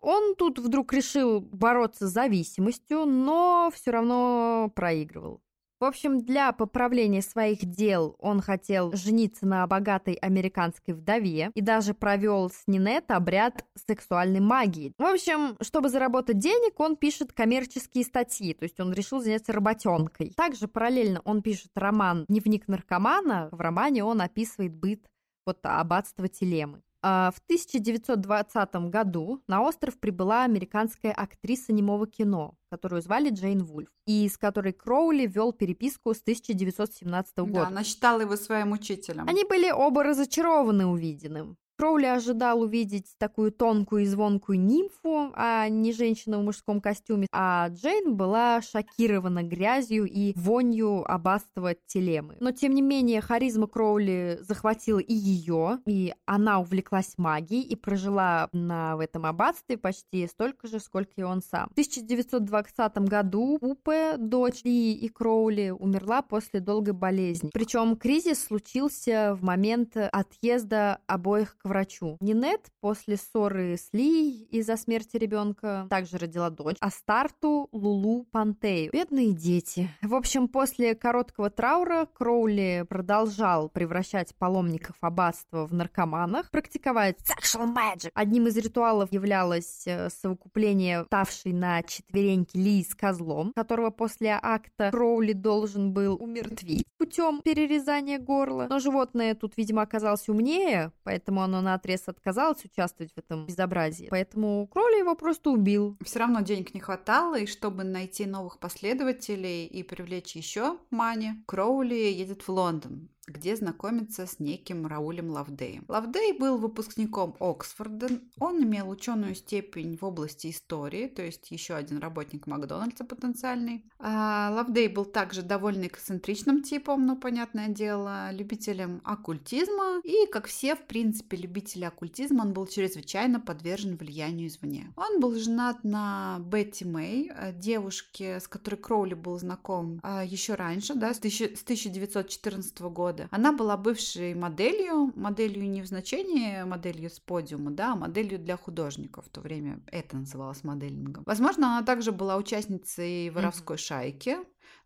он тут вдруг решил бороться с зависимостью, но все равно проигрывал. В общем, для поправления своих дел он хотел жениться на богатой американской вдове и даже провел с Нинет обряд сексуальной магии. В общем, чтобы заработать денег, он пишет коммерческие статьи, то есть он решил заняться работенкой. Также параллельно он пишет роман «Дневник наркомана». В романе он описывает быт вот аббатства Телемы. А В 1920 году на остров прибыла американская актриса немого кино, которую звали Джейн Вульф, и с которой Кроули вел переписку с 1917 Да, года. она считала его своим учителем. Они были оба разочарованы увиденным. Кроули ожидал увидеть такую тонкую и звонкую нимфу, а не женщину в мужском костюме, а Джейн была шокирована грязью и вонью аббатства Телемы. Но, тем не менее, харизма Кроули захватила и ее, и она увлеклась магией и прожила на, в этом аббатстве почти столько же, сколько и он сам. В 1920 году Пупе, дочь Ли и Кроули, умерла после долгой болезни. Причем кризис случился в момент отъезда обоих к врачу. Нинет после ссоры с Ли из-за смерти ребенка также родила дочь, а Старту Лулу Пантею. Бедные дети. В общем, после короткого траура Кроули продолжал превращать паломников аббатства в наркоманах, практиковать sexual magic. Одним из ритуалов являлось э, совокупление ставшей на четвереньки Ли с козлом, которого после акта Кроули должен был умертвить путем перерезания горла. Но животное тут, видимо, оказалось умнее, поэтому оно на отрез отказалось участвовать в этом безобразии. Поэтому Кроули его просто убил. Все равно денег не хватало, и чтобы найти новых последователей и привлечь еще Мани, Кроули едет в Лондон. Где знакомится с неким Раулем Лавдеем. Лавдей был выпускником Оксфорда, он имел ученую степень в области истории, то есть еще один работник Макдональдса потенциальный. А Лавдей был также довольно эксцентричным типом, но, понятное дело, любителем оккультизма, и, как все, в принципе, любители оккультизма, он был чрезвычайно подвержен влиянию извне. Он был женат на Бетти Мэй, э, девушке, с которой Кроули был знаком а, еще раньше, да, с 1914 года. Она была бывшей моделью, моделью не в значении моделью с подиума, да, а моделью для художников. В то время это называлось моделингом. Возможно, она также была участницей воровской шайки,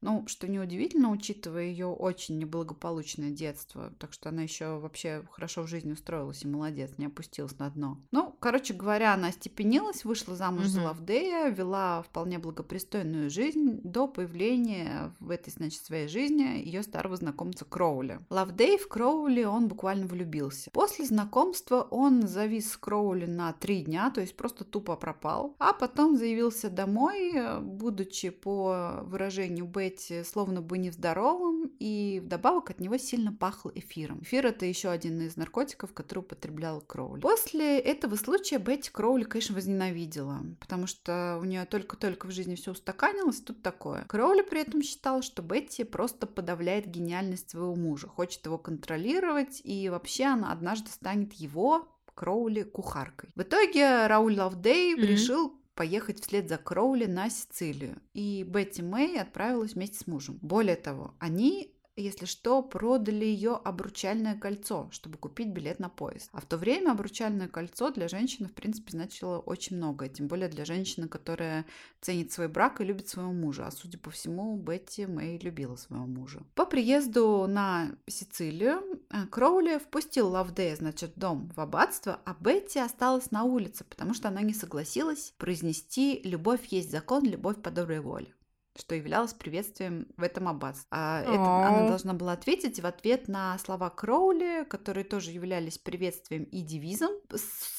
ну, что неудивительно, учитывая ее очень неблагополучное детство. Так что она еще вообще хорошо в жизни устроилась и молодец, не опустилась на дно. Ну, короче говоря, она остепенилась, вышла замуж за Мгм. Лавдея, вела вполне благопристойную жизнь до появления в этой, значит, своей жизни ее старого знакомца Кроули. Лавдей в Кроули он буквально влюбился. После знакомства он завис с Кроули на три дня, то есть просто тупо пропал, а потом заявился домой, будучи по выражению Бетти словно бы нездоровым, и вдобавок от него сильно пахло эфиром. Эфир это еще один из наркотиков, который употреблял Кроули. После этого случая Бетти Кроули, конечно, возненавидела, потому что у нее только-только в жизни все устаканилось, тут такое. Кроули при этом считал, что Бетти просто подавляет гениальность своего мужа, хочет его контролировать, и вообще она однажды станет его Кроули кухаркой. В итоге Рауль Лавдей Мгм. решил поехать вслед за Кроули на Сицилию. И Бетти Мэй отправилась вместе с мужем. Более того, они если что, продали ее обручальное кольцо, чтобы купить билет на поезд. А в то время обручальное кольцо для женщины, в принципе, значило очень многое. Тем более для женщины, которая ценит свой брак и любит своего мужа. А судя по всему, Бетти Мэй любила своего мужа. По приезду на Сицилию э, Кроули впустил Лавдея, значит, в дом в аббатство, а Бетти осталась на улице, потому что она не согласилась произнести «любовь есть закон, любовь по доброй воле» что являлось приветствием в этом аббатстве. А это она должна была ответить в ответ на слова Кроули, которые тоже являлись приветствием и девизом,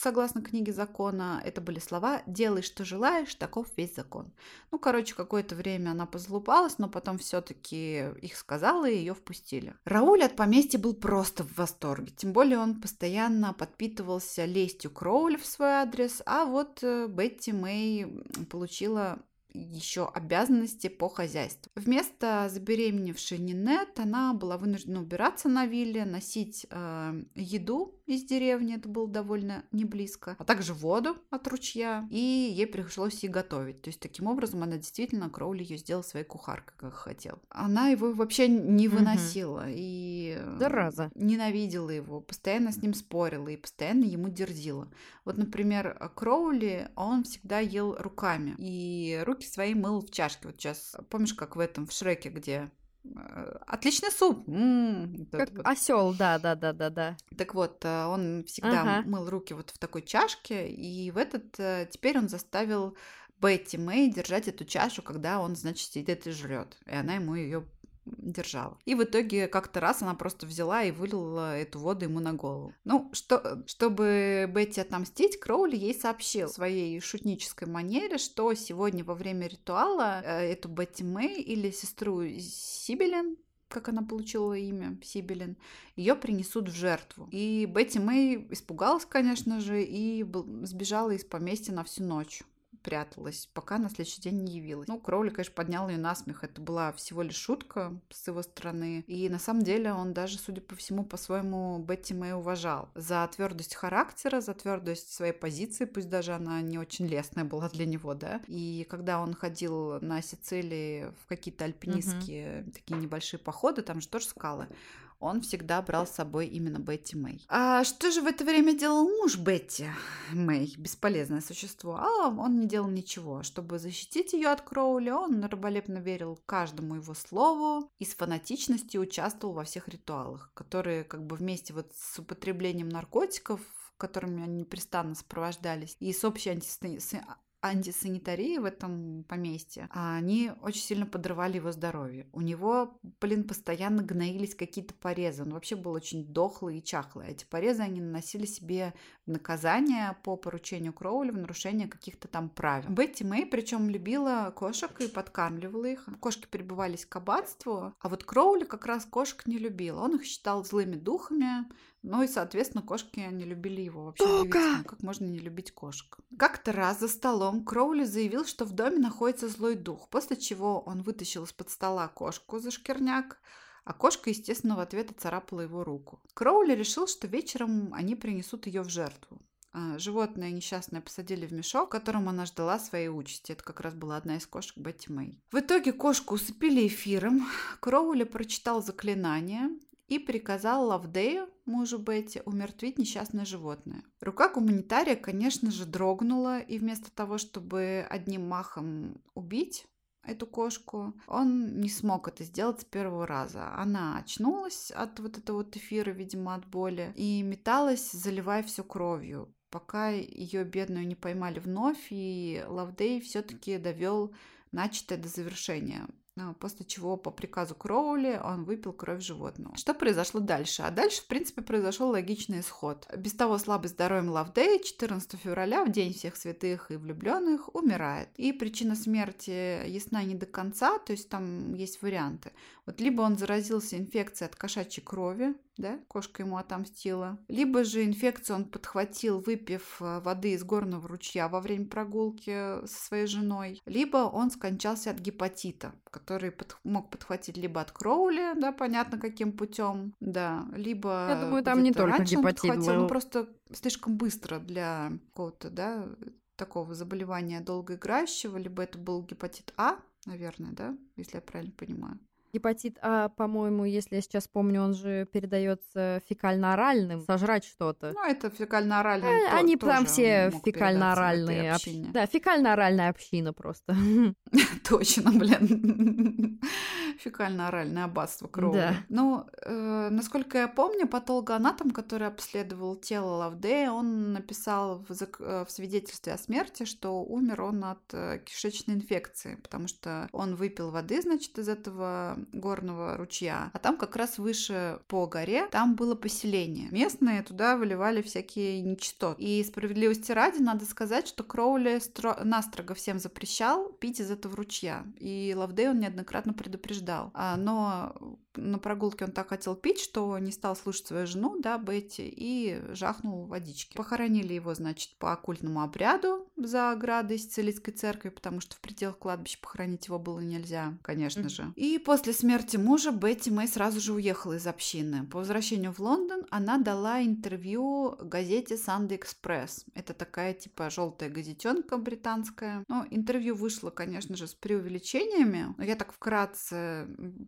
согласно книге закона. Это были слова «делай, что желаешь, таков весь закон». Ну, короче, какое-то время она позалупалась, но потом все-таки их сказала и ее впустили. Рауль от поместья был просто в восторге. Тем более он постоянно подпитывался лестью Кроули в свой адрес, а вот э, Бетти Мэй получила еще обязанности по хозяйству. Вместо забеременевшей Нинет она была вынуждена убираться на вилле, носить э, еду из деревни, это было довольно не близко, а также воду от ручья, и ей пришлось и готовить. То есть таким образом она действительно, Кроули ее сделал своей кухаркой, как хотел. Она его вообще не выносила и э, Зараза. ненавидела его, постоянно с ним спорила и постоянно ему дерзила. Вот, например, Кроули, он всегда ел руками, и руки свои мыл в чашке. Вот сейчас, помнишь, как в этом, в Шреке, где отличный суп. М, вот Как вот. осел, да, да, да, да, да. Так вот, э, он всегда Ага. мыл руки вот в такой чашке, и в этот э, теперь он заставил Бетти Мэй держать эту чашу, когда он, значит, сидит и жрет. И она ему ее держала. И в итоге как-то раз она просто взяла и вылила эту воду ему на голову. Ну, что, чтобы Бетти отомстить, Кроули ей сообщил в своей шутнической манере, что сегодня во время ритуала э, эту Бетти Мэй или сестру Сибелин, как она получила имя, Сибелин, ее принесут в жертву. И Бетти Мэй испугалась, конечно же, и сбежала из поместья на всю ночь пряталась, пока на следующий день не явилась. Ну, Кроули, конечно, поднял ее на смех. Это была всего лишь шутка с его стороны. И на самом деле он даже, судя по всему, по-своему Бетти Мэй уважал. За твердость характера, за твердость своей позиции, пусть даже она не очень лестная была для него, да. И когда он ходил на Сицилии в какие-то альпинистские такие небольшие походы, там же тоже скалы, он всегда брал с собой именно Бетти Мэй. А что же в это время делал муж Бетти Мэй? Бесполезное существо. А он не делал ничего. Чтобы защитить ее от Кроули, он раболепно верил каждому его слову и с фанатичностью участвовал во всех ритуалах, которые как бы вместе вот с употреблением наркотиков которыми они непрестанно сопровождались, и с общей с антисанитарии в этом поместье, а они очень сильно подрывали его здоровье. У него, блин, постоянно гноились какие-то порезы. Он вообще был очень дохлый и чахлый. Эти порезы они наносили себе в наказание по поручению Кроули в нарушение каких-то там правил. Бетти Мэй, причем любила кошек и подкармливала их. Кошки прибывались к аббатству, а вот Кроули как раз кошек не любил. Он их считал злыми духами, ну и, соответственно, кошки не любили его. Вообще удивительно, как можно не любить кошек. Как-то раз за столом Кроули заявил, что в доме находится злой дух, после чего он вытащил из-под стола кошку за шкирняк, а кошка, естественно, в ответ оцарапала его руку. Кроули решил, что вечером они принесут ее в жертву. А, Животное несчастное посадили в мешок, в котором она ждала своей участи. Это как раз была одна из кошек Бетти Мэй. В итоге кошку усыпили эфиром. Кроули прочитал заклинание и приказал Лавдею, мужу Бетти, умертвить несчастное животное. Рука гуманитария, конечно же, дрогнула, и вместо того, чтобы одним махом убить эту кошку, он не смог это сделать с первого раза. Она очнулась от вот этого вот эфира, видимо, от боли, и металась, заливая все кровью пока ее бедную не поймали вновь, и Лавдей все-таки довел начатое до завершения. После чего по приказу Кроули он выпил кровь животного. Что произошло дальше? А дальше, в принципе, произошел логичный исход. Без того слабый здоровьем Лавдея 14 февраля, в День всех святых и влюбленных, умирает. И причина смерти ясна не до конца, то есть там есть варианты. Вот либо он заразился инфекцией от кошачьей крови, да, кошка ему отомстила. Либо же инфекцию он подхватил, выпив э, воды из горного ручья во время прогулки со своей женой. Либо он скончался от гепатита, который под- мог подхватить либо от Кроули, да, понятно каким путем, да, либо... Я думаю, там не только гепатит подхватил, был. ну, просто слишком быстро для какого-то, да, такого заболевания долгоиграющего, либо это был гепатит А, наверное, да, если я правильно понимаю. Гепатит А, по-моему, если я сейчас помню, он же передается фекально-оральным. Сожрать что-то. Ну, это фекально-оральный. Э, то- Они там все фекально-оральные этой общ- общине. Да, фекально-оральная община просто. <laughs> Точно, блин. <laughs> Фекально-оральное аббатство Кроули. Да. Ну, э, насколько я помню, патологоанатом, который обследовал тело Лавдея, он написал в, зак- э, в свидетельстве о смерти, что умер он от э, кишечной инфекции, потому что он выпил воды, значит, из этого горного ручья. А там как раз выше по горе, там было поселение. Местные туда выливали всякие нечистоты. И справедливости ради, надо сказать, что Кроули стро- настрого всем запрещал пить из этого ручья. И Лавдей он неоднократно предупреждал. А, но на прогулке он так хотел пить, что не стал слушать свою жену, да, Бетти, и жахнул водички. Похоронили его, значит, по оккультному обряду за оградой Сицилийской церкви, потому что в пределах кладбища похоронить его было нельзя, конечно же. И после смерти мужа Бетти Мэй сразу же уехала из общины. По возвращению в Лондон она дала интервью газете Sunday Express. Это такая типа желтая газетенка британская. Ну, интервью вышло, конечно же, с преувеличениями, но я так вкратце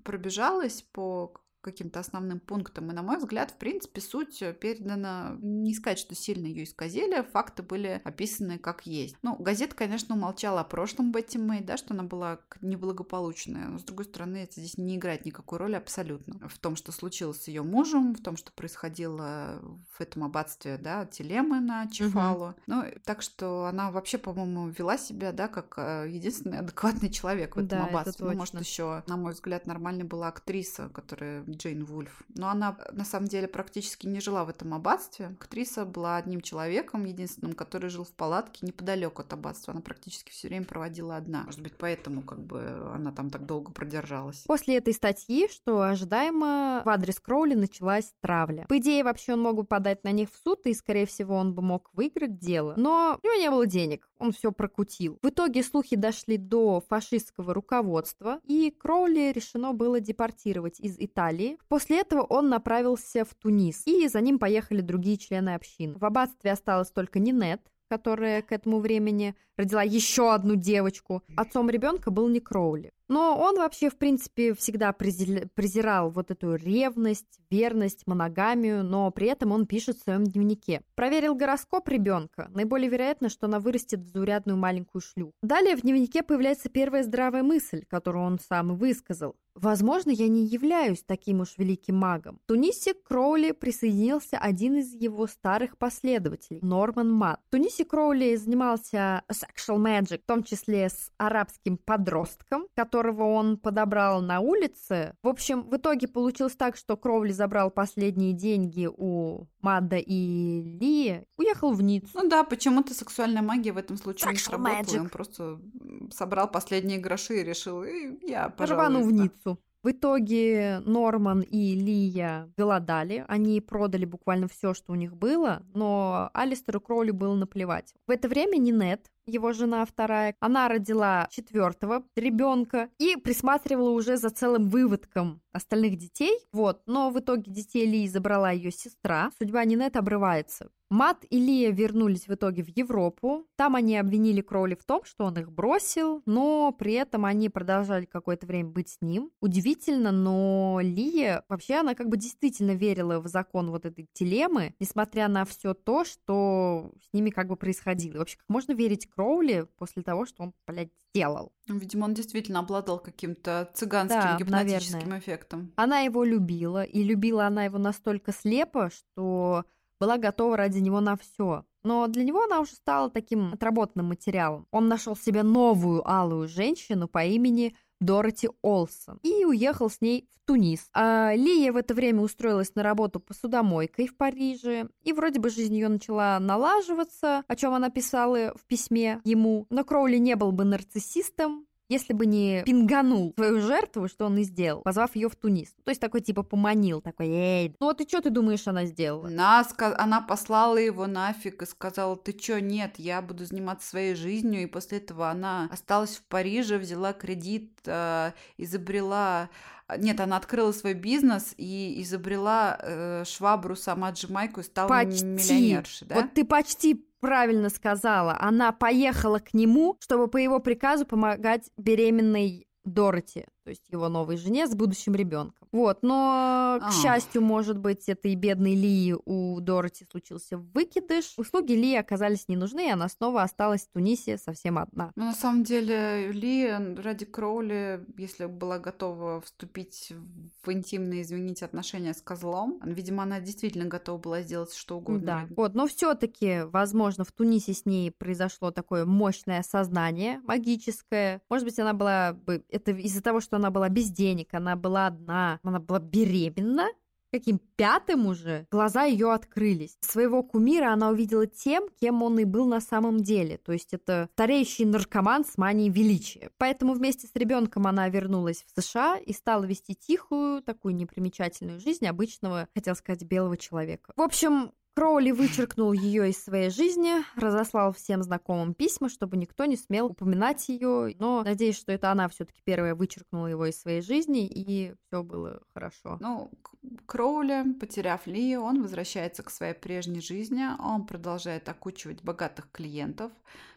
пробежалась по каким-то основным пунктам. И, на мой взгляд, в принципе, суть передана... Не сказать, что сильно ее исказили, факты были описаны как есть. Ну, газета, конечно, умолчала о прошлом Бетти Мэй, да, что она была неблагополучная. Но, с другой стороны, это здесь не играет никакой роли абсолютно. В том, что случилось с ее мужем, в том, что происходило в этом аббатстве, да, телемы на Чефалу. Ну, так что она вообще, по-моему, вела себя, да, как э, единственный <laughs> адекватный человек в этом Да, это аббатстве. Ну, может, еще, на мой взгляд, нормальной была актриса, которая Джейн Вульф. Но она, на самом деле, практически не жила в этом аббатстве. Актриса была одним человеком, единственным, который жил в палатке неподалеку от аббатства. Она практически все время проводила одна. Может быть, поэтому как бы она там так долго продержалась. После этой статьи, что ожидаемо, в адрес Кроули началась травля. По идее, вообще он мог бы подать на них в суд, и, скорее всего, он бы мог выиграть дело. Но у него не было денег, он все прокутил. В итоге слухи дошли до фашистского руководства, и Кроули решено было депортировать из Италии. После этого он направился в Тунис, и за ним поехали другие члены общины. В аббатстве осталась только Нинет, которая к этому времени родила еще одну девочку. Отцом ребенка был не Кроули. Но он вообще, в принципе, всегда презир- презирал вот эту ревность, верность, моногамию, но при этом он пишет в своем дневнике. Проверил гороскоп ребенка. Наиболее вероятно, что она вырастет в заурядную маленькую шлюху. Далее в дневнике появляется первая здравая мысль, которую он сам и высказал. Возможно, я не являюсь таким уж великим магом. В Тунисе к Кроули присоединился один из его старых последователей, Норман Мат. В Тунисе Кроули занимался sexual magic, в том числе с арабским подростком, которого он подобрал на улице. В общем, в итоге получилось так, что Кроули забрал последние деньги у Мадда и Ли, уехал в Ниццу. Ну да, почему-то сексуальная магия в этом случае не Sexual сработала. magic. Он просто собрал последние гроши и решил, «И я, Рванул в пожалуй, Ниццу. В итоге Норман и Лия голодали. Они продали буквально все, что у них было, но Алистеру Кроули было наплевать. В это время Нинет, его жена вторая, она родила четвертого ребенка и присматривала уже за целым выводком остальных детей. Вот, но в итоге детей Лии забрала ее сестра. Судьба Нинет обрывается. Мат и Лия вернулись в итоге в Европу. Там они обвинили Кроули в том, что он их бросил, но при этом они продолжали какое-то время быть с ним. Удивительно, но Лия, вообще она как бы действительно верила в закон вот этой телемы, несмотря на все то, что с ними как бы происходило. Вообще, как можно верить Кроули после того, что он, блядь, сделал? Ну, Видимо, он действительно обладал каким-то цыганским Да, гипнотическим наверное. эффектом. Она его любила, и любила она его настолько слепо, что была готова ради него на все. Но для него она уже стала таким отработанным материалом. Он нашел себе новую алую женщину по имени Дороти Олсон и уехал с ней в Тунис. А Лия в это время устроилась на работу посудомойкой в Париже, и вроде бы жизнь ее начала налаживаться, о чем она писала в письме ему. Но Кроули не был бы нарциссистом, если бы не пинганул свою жертву, что он и сделал, позвав ее в Тунис. То есть такой типа поманил, такой, эй, ну вот и что ты думаешь, она сделала? Она, она послала его нафиг и сказала, ты чё, нет, я буду заниматься своей жизнью. И после этого она осталась в Париже, взяла кредит, э, изобрела... Нет, она открыла свой бизнес и изобрела э, швабру сама Джимайку и стала Почти. миллионершей, да? Вот ты почти правильно сказала. Она поехала к нему, чтобы по его приказу помогать беременной Дороти, то есть его новой жене с будущим ребенком. Вот, но, к А. счастью, может быть, этой бедной Лии у Дороти случился выкидыш. Услуги Лии оказались не нужны, и она снова осталась в Тунисе совсем одна. Ну, на самом деле, Ли ради Кроули, если была готова вступить в интимные, извините, отношения с козлом, видимо, она действительно готова была сделать что угодно. Да, вот, но все-таки, возможно, в Тунисе с ней произошло такое мощное сознание магическое. Может быть, она была бы, это из-за того, что она была без денег, она была одна, она была беременна, каким пятым уже, глаза ее открылись. Своего кумира она увидела тем, кем он и был на самом деле. То есть это стареющий наркоман с манией величия. Поэтому вместе с ребенком она вернулась в США и стала вести тихую, такую непримечательную жизнь обычного, хотел сказать, белого человека. В общем, Кроули вычеркнул ее из своей жизни, разослал всем знакомым письма, чтобы никто не смел упоминать ее. Но надеюсь, что это она все-таки первая вычеркнула его из своей жизни, и все было хорошо. Ну, Кроули, потеряв Ли, он возвращается к своей прежней жизни, он продолжает окучивать богатых клиентов,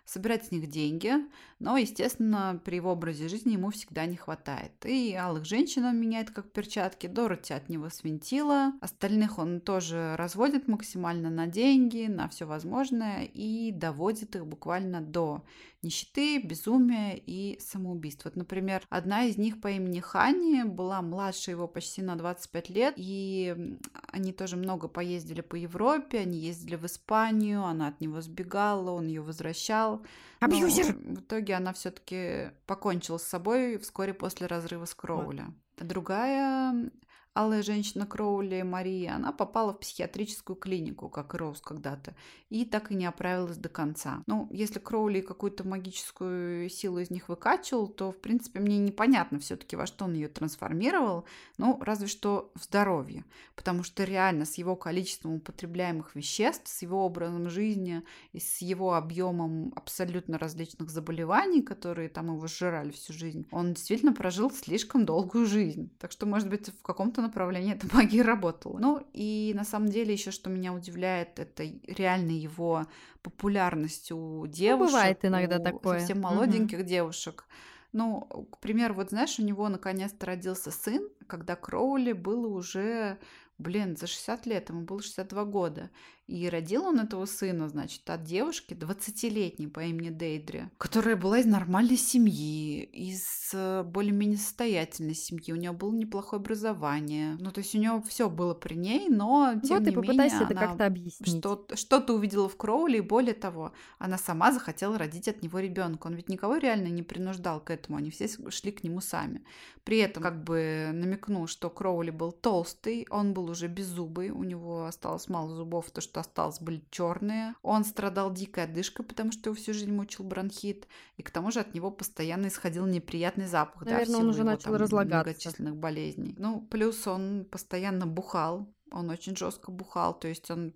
собирать с них деньги, но, естественно, при его образе жизни ему всегда не хватает. И алых женщин он меняет как перчатки, Дороти от него свинтила, остальных он тоже разводит максимально на деньги, на все возможное и доводит их буквально до нищеты, безумия и самоубийств. Вот, например, одна из них по имени Ханни была младше его почти на 25 лет, и они тоже много поездили по Европе, они ездили в Испанию, она от него сбегала, он ее возвращал. Но Абьюзер! в итоге она все-таки покончила с собой вскоре после разрыва с Кроули. Другая м, алая женщина Кроули, Мария, она попала в психиатрическую клинику, как и Роуз когда-то, и так и не оправилась до конца. Ну, если Кроули какую-то магическую силу из них выкачивал, то, в принципе, мне непонятно все-таки, во что он ее трансформировал, ну, разве что в здоровье, потому что реально с его количеством употребляемых веществ, с его образом жизни и с его объемом абсолютно различных заболеваний, которые там его сжирали всю жизнь, он действительно прожил слишком долгую жизнь. Так что, может быть, в каком-то направлении эта <laughs> магия работала. Ну и на самом деле еще, что меня удивляет, это реально его популярность у девушек. бывает иногда у такое. Совсем молоденьких девушек. Ну, к примеру, вот знаешь, у него наконец-то родился сын, когда Кроули было уже, блин, за 60 лет, ему было 62 года. И родил он этого сына, значит, от девушки 20-летней по имени Дейдри, которая была из нормальной семьи, из э, более-менее состоятельной семьи. У нее было неплохое образование. Ну, то есть у нее все было при ней, но тем вот не и попытайся менее это как-то объяснить. что, что-то увидела в Кроули, и более того, она сама захотела родить от него ребенка. Он ведь никого реально не принуждал к этому, они все шли к нему сами. При этом как бы намекнул, что Кроули был толстый, он был уже беззубый, у него осталось мало зубов, то, что осталось, были черные. Он страдал дикой одышкой, потому что его всю жизнь мучил бронхит, и к тому же от него постоянно исходил неприятный запах. да, Наверное, он силу уже его начал там разлагаться. многочисленных болезней. Ну, плюс он постоянно бухал, он очень жестко бухал, то есть он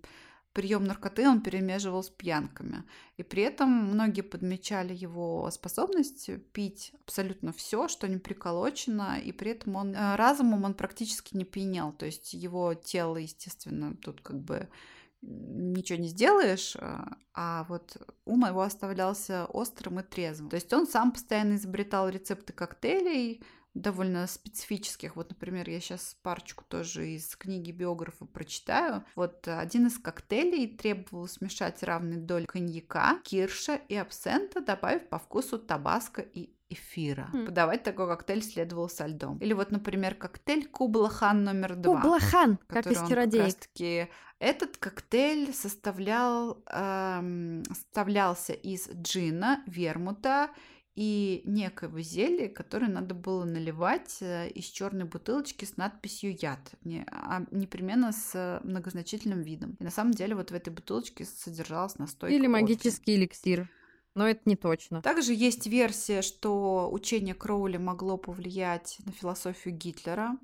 прием наркоты он перемеживал с пьянками. И при этом многие подмечали его способность пить абсолютно все, что не приколочено, и при этом он э, разумом он практически не пьянел. То есть его тело, естественно, тут как бы ничего не сделаешь, а- а вот ум его оставлялся острым и трезвым. То есть он сам постоянно изобретал рецепты коктейлей, довольно специфических. Вот, например, я сейчас парочку тоже из книги биографа прочитаю. Вот э, один из коктейлей требовал смешать равной доли коньяка, кирша и абсента, добавив по вкусу табаско и эфира. Хм. Подавать такой коктейль следовало со льдом. Или вот, например, коктейль Кублахан номер два Кублахан, как из чародеек. Как этот коктейль составлял, эм, составлялся из джина, вермута и некоего зелья, которое надо было наливать э, из черной бутылочки с надписью яд, а непременно с многозначительным видом. И на самом деле вот в этой бутылочке содержалась настойка Или магический эликсир. Но это не точно. Также есть версия, что учение Кроули могло повлиять на философию Гитлера,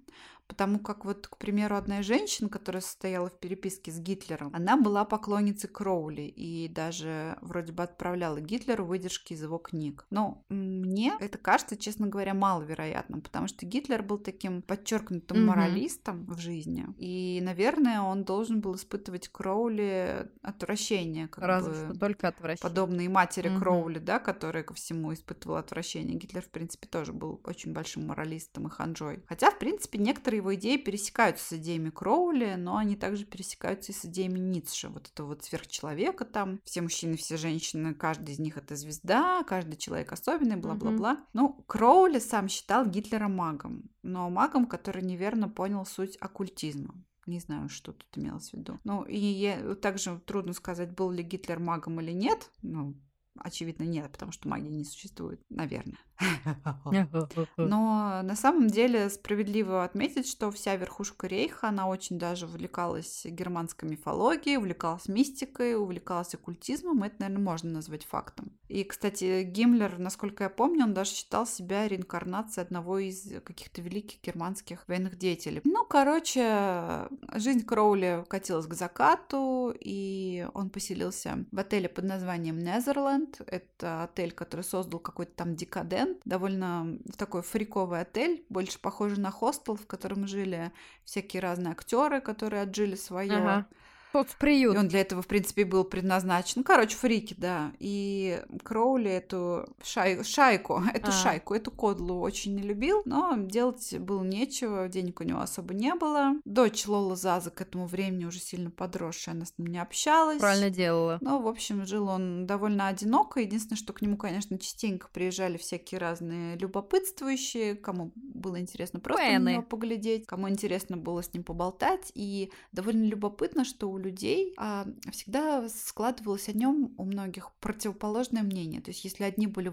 потому как вот, к примеру, одна из женщин, которая состояла в переписке с Гитлером, она была поклонницей Кроули и даже вроде бы отправляла Гитлеру выдержки из его книг. Но мне это кажется, честно говоря, маловероятным, потому что Гитлер был таким подчеркнутым Мгм. моралистом в жизни, и, наверное, он должен был испытывать Кроули отвращение, как Разве бы что только отвращение. подобные матери Мгм. Кроули, да, которая ко всему испытывала отвращение. Гитлер, в принципе, тоже был очень большим моралистом и ханжой. Хотя, в принципе, некоторые его идеи пересекаются с идеями Кроули, но они также пересекаются и с идеями Ницше. Вот этого вот сверхчеловека там. Все мужчины, все женщины, каждый из них это звезда, каждый человек особенный, бла-бла-бла. Ну, Кроули сам считал Гитлера магом, но магом, который неверно понял суть оккультизма. Не знаю, что тут имелось в виду. Ну, и я- также трудно сказать, был ли Гитлер магом или нет. Ну, очевидно, нет, потому что магии не существует, наверное. <laughs> <laughs> Но на самом деле справедливо отметить, что вся верхушка рейха, она очень даже увлекалась германской мифологией, увлекалась мистикой, увлекалась оккультизмом. Это, наверное, можно назвать фактом. И, кстати, Гиммлер, насколько я помню, он даже считал себя реинкарнацией одного из каких-то великих германских военных деятелей. Ну, короче, жизнь Кроули катилась к закату, и он поселился в отеле под названием Незерленд. Это отель, который создал какой-то там декадент, довольно такой фриковый отель, больше похожий на хостел, в котором жили всякие разные актеры, которые отжили свое. И Соцприют. он для этого, в принципе, был предназначен. Ну, короче, фрики, да. И Кроули эту шай- шайку, <laughs> эту А. шайку, эту кодлу очень не любил, но делать было нечего, денег у него особо не было. Дочь Лола Заза к этому времени уже сильно подросшая, она с ним не общалась. Правильно делала. Ну, в общем, жил он довольно одиноко. Единственное, что к нему, конечно, частенько приезжали всякие разные любопытствующие, кому было интересно просто на Фэны. него поглядеть, кому интересно было с ним поболтать. И довольно любопытно, что у людей а, всегда складывалось о нем у многих противоположное мнение. То есть, если одни были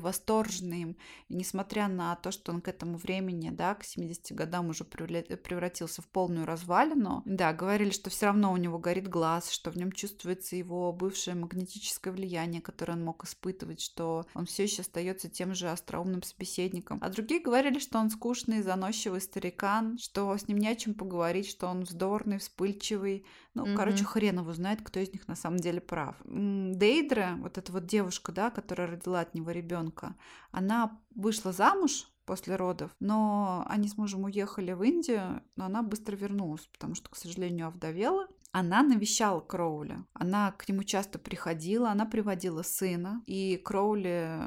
и несмотря на то, что он к этому времени, да, к 70 годам уже превратился в полную развалину, да, говорили, что все равно у него горит глаз, что в нем чувствуется его бывшее магнетическое влияние, которое он мог испытывать, что он все еще остается тем же остроумным собеседником. А другие говорили, что он скучный, заносчивый старикан, что с ним не о чем поговорить, что он вздорный, вспыльчивый. Ну, Мгм. короче, хрен его знает, кто из них на самом деле прав. Дейдра, вот эта вот девушка, да, которая родила от него ребенка, она вышла замуж после родов, но они с мужем уехали в Индию, но она быстро вернулась, потому что, к сожалению, овдовела. Она навещала Кроули. Она к нему часто приходила, она приводила сына. И Кроули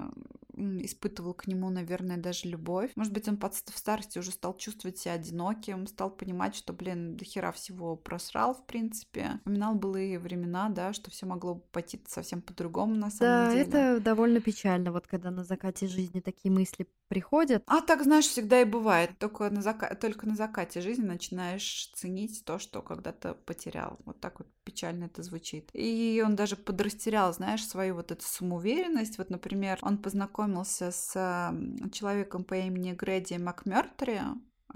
испытывал к нему, наверное, даже любовь. Может быть, он под, в старости уже стал чувствовать себя одиноким, стал понимать, что, блин, до хера всего просрал, в принципе. Вспоминал былые времена, да, что все могло пойти совсем по-другому на самом Да, деле. это довольно печально, вот когда на закате жизни такие мысли приходят. А так, знаешь, всегда и бывает. Только на, зака... Только на закате жизни начинаешь ценить то, что когда-то потерял. Вот так вот печально это звучит. И он даже подрастерял, знаешь, свою вот эту самоуверенность. Вот, например, он познакомился с м, человеком по имени Грэди МакМёртри.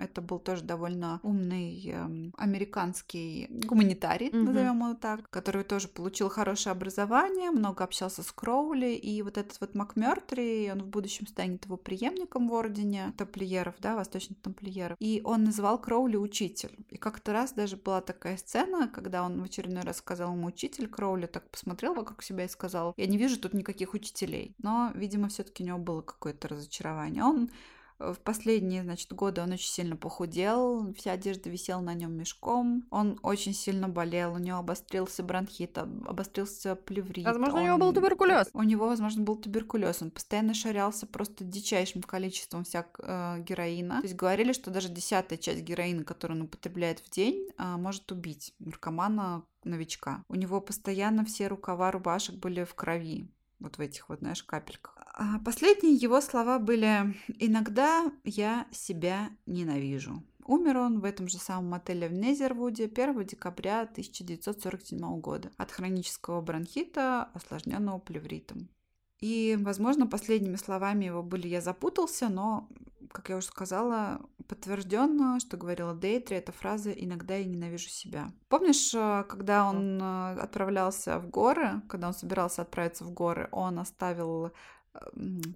Это был тоже довольно умный эм, американский гуманитарий, Мгм. назовем его так, который тоже получил хорошее образование, много общался с Кроули. И вот этот вот МакМёртри, он в будущем станет его преемником в ордене тамплиеров, да, восточных тамплиеров. И он называл Кроули учитель. И как-то раз даже была такая сцена, когда он в очередной раз сказал ему учитель, Кроули так посмотрел вокруг себя и сказал, я не вижу тут никаких учителей. Но, видимо, все-таки у него было какое-то разочарование. Он в последние, значит, годы он очень сильно похудел, вся одежда висела на нем мешком, он очень сильно болел, у него обострился бронхит, об- обострился плеврит. Возможно, у него был он- туберкулез. У него, возможно, был туберкулез, он постоянно шарялся просто дичайшим количеством всяк э, героина. То есть говорили, что даже десятая часть героина, которую он употребляет в день, а, может убить наркомана новичка. У него постоянно все рукава рубашек были в крови вот в этих вот, знаешь, капельках. А Последние его слова были «Иногда я себя ненавижу». Умер он в этом же самом отеле в Незервуде 1 декабря 1947 года от хронического бронхита, осложненного плевритом. И, возможно, последними словами его были «я запутался», но, как я уже сказала, подтвержденно, что говорила Дейтри, эта фраза «иногда я ненавижу себя». Помнишь, э, когда он э, отправлялся в горы, когда он собирался отправиться в горы, он оставил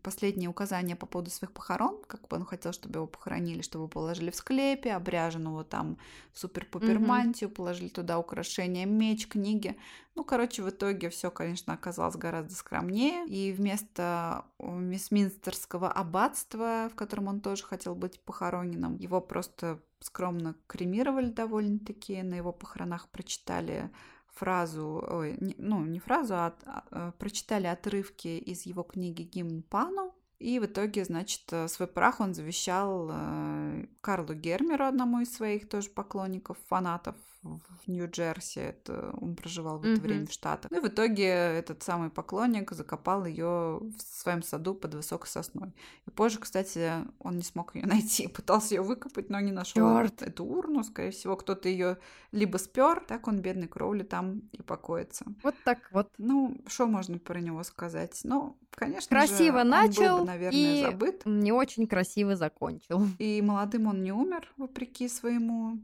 последние указания по поводу своих похорон, как бы он хотел, чтобы его похоронили, чтобы положили в склепе, обряженного там в супер-пупер Мгм. мантию, положили туда украшения, меч, книги. Ну, короче, в итоге все, конечно, оказалось гораздо скромнее. И вместо Вестминстерского аббатства, в котором он тоже хотел быть похороненным, его просто скромно кремировали довольно-таки. На его похоронах прочитали фразу, ой, не- ну, не фразу, а, а, э, прочитали отрывки из его книги «Гимн Пану». И в итоге, значит, э, свой прах он завещал э, Карлу Гермеру, одному из своих тоже поклонников, фанатов в Нью-Джерси. Это он проживал в это Мгм. время в Штатах. Ну и в итоге этот самый поклонник закопал ее в своем саду под высокой сосной. И позже, кстати, он не смог ее <laughs> найти. Пытался ее выкопать, но не нашел Чёрт. эту урну. Скорее всего, кто-то ее либо спер, так он, бедный Кроули, там и покоится. Вот так вот. Ну, что можно про него сказать? Ну, конечно Красиво же, он начал был бы, наверное, и забыт. не очень красиво закончил. И молодым он не умер, вопреки своему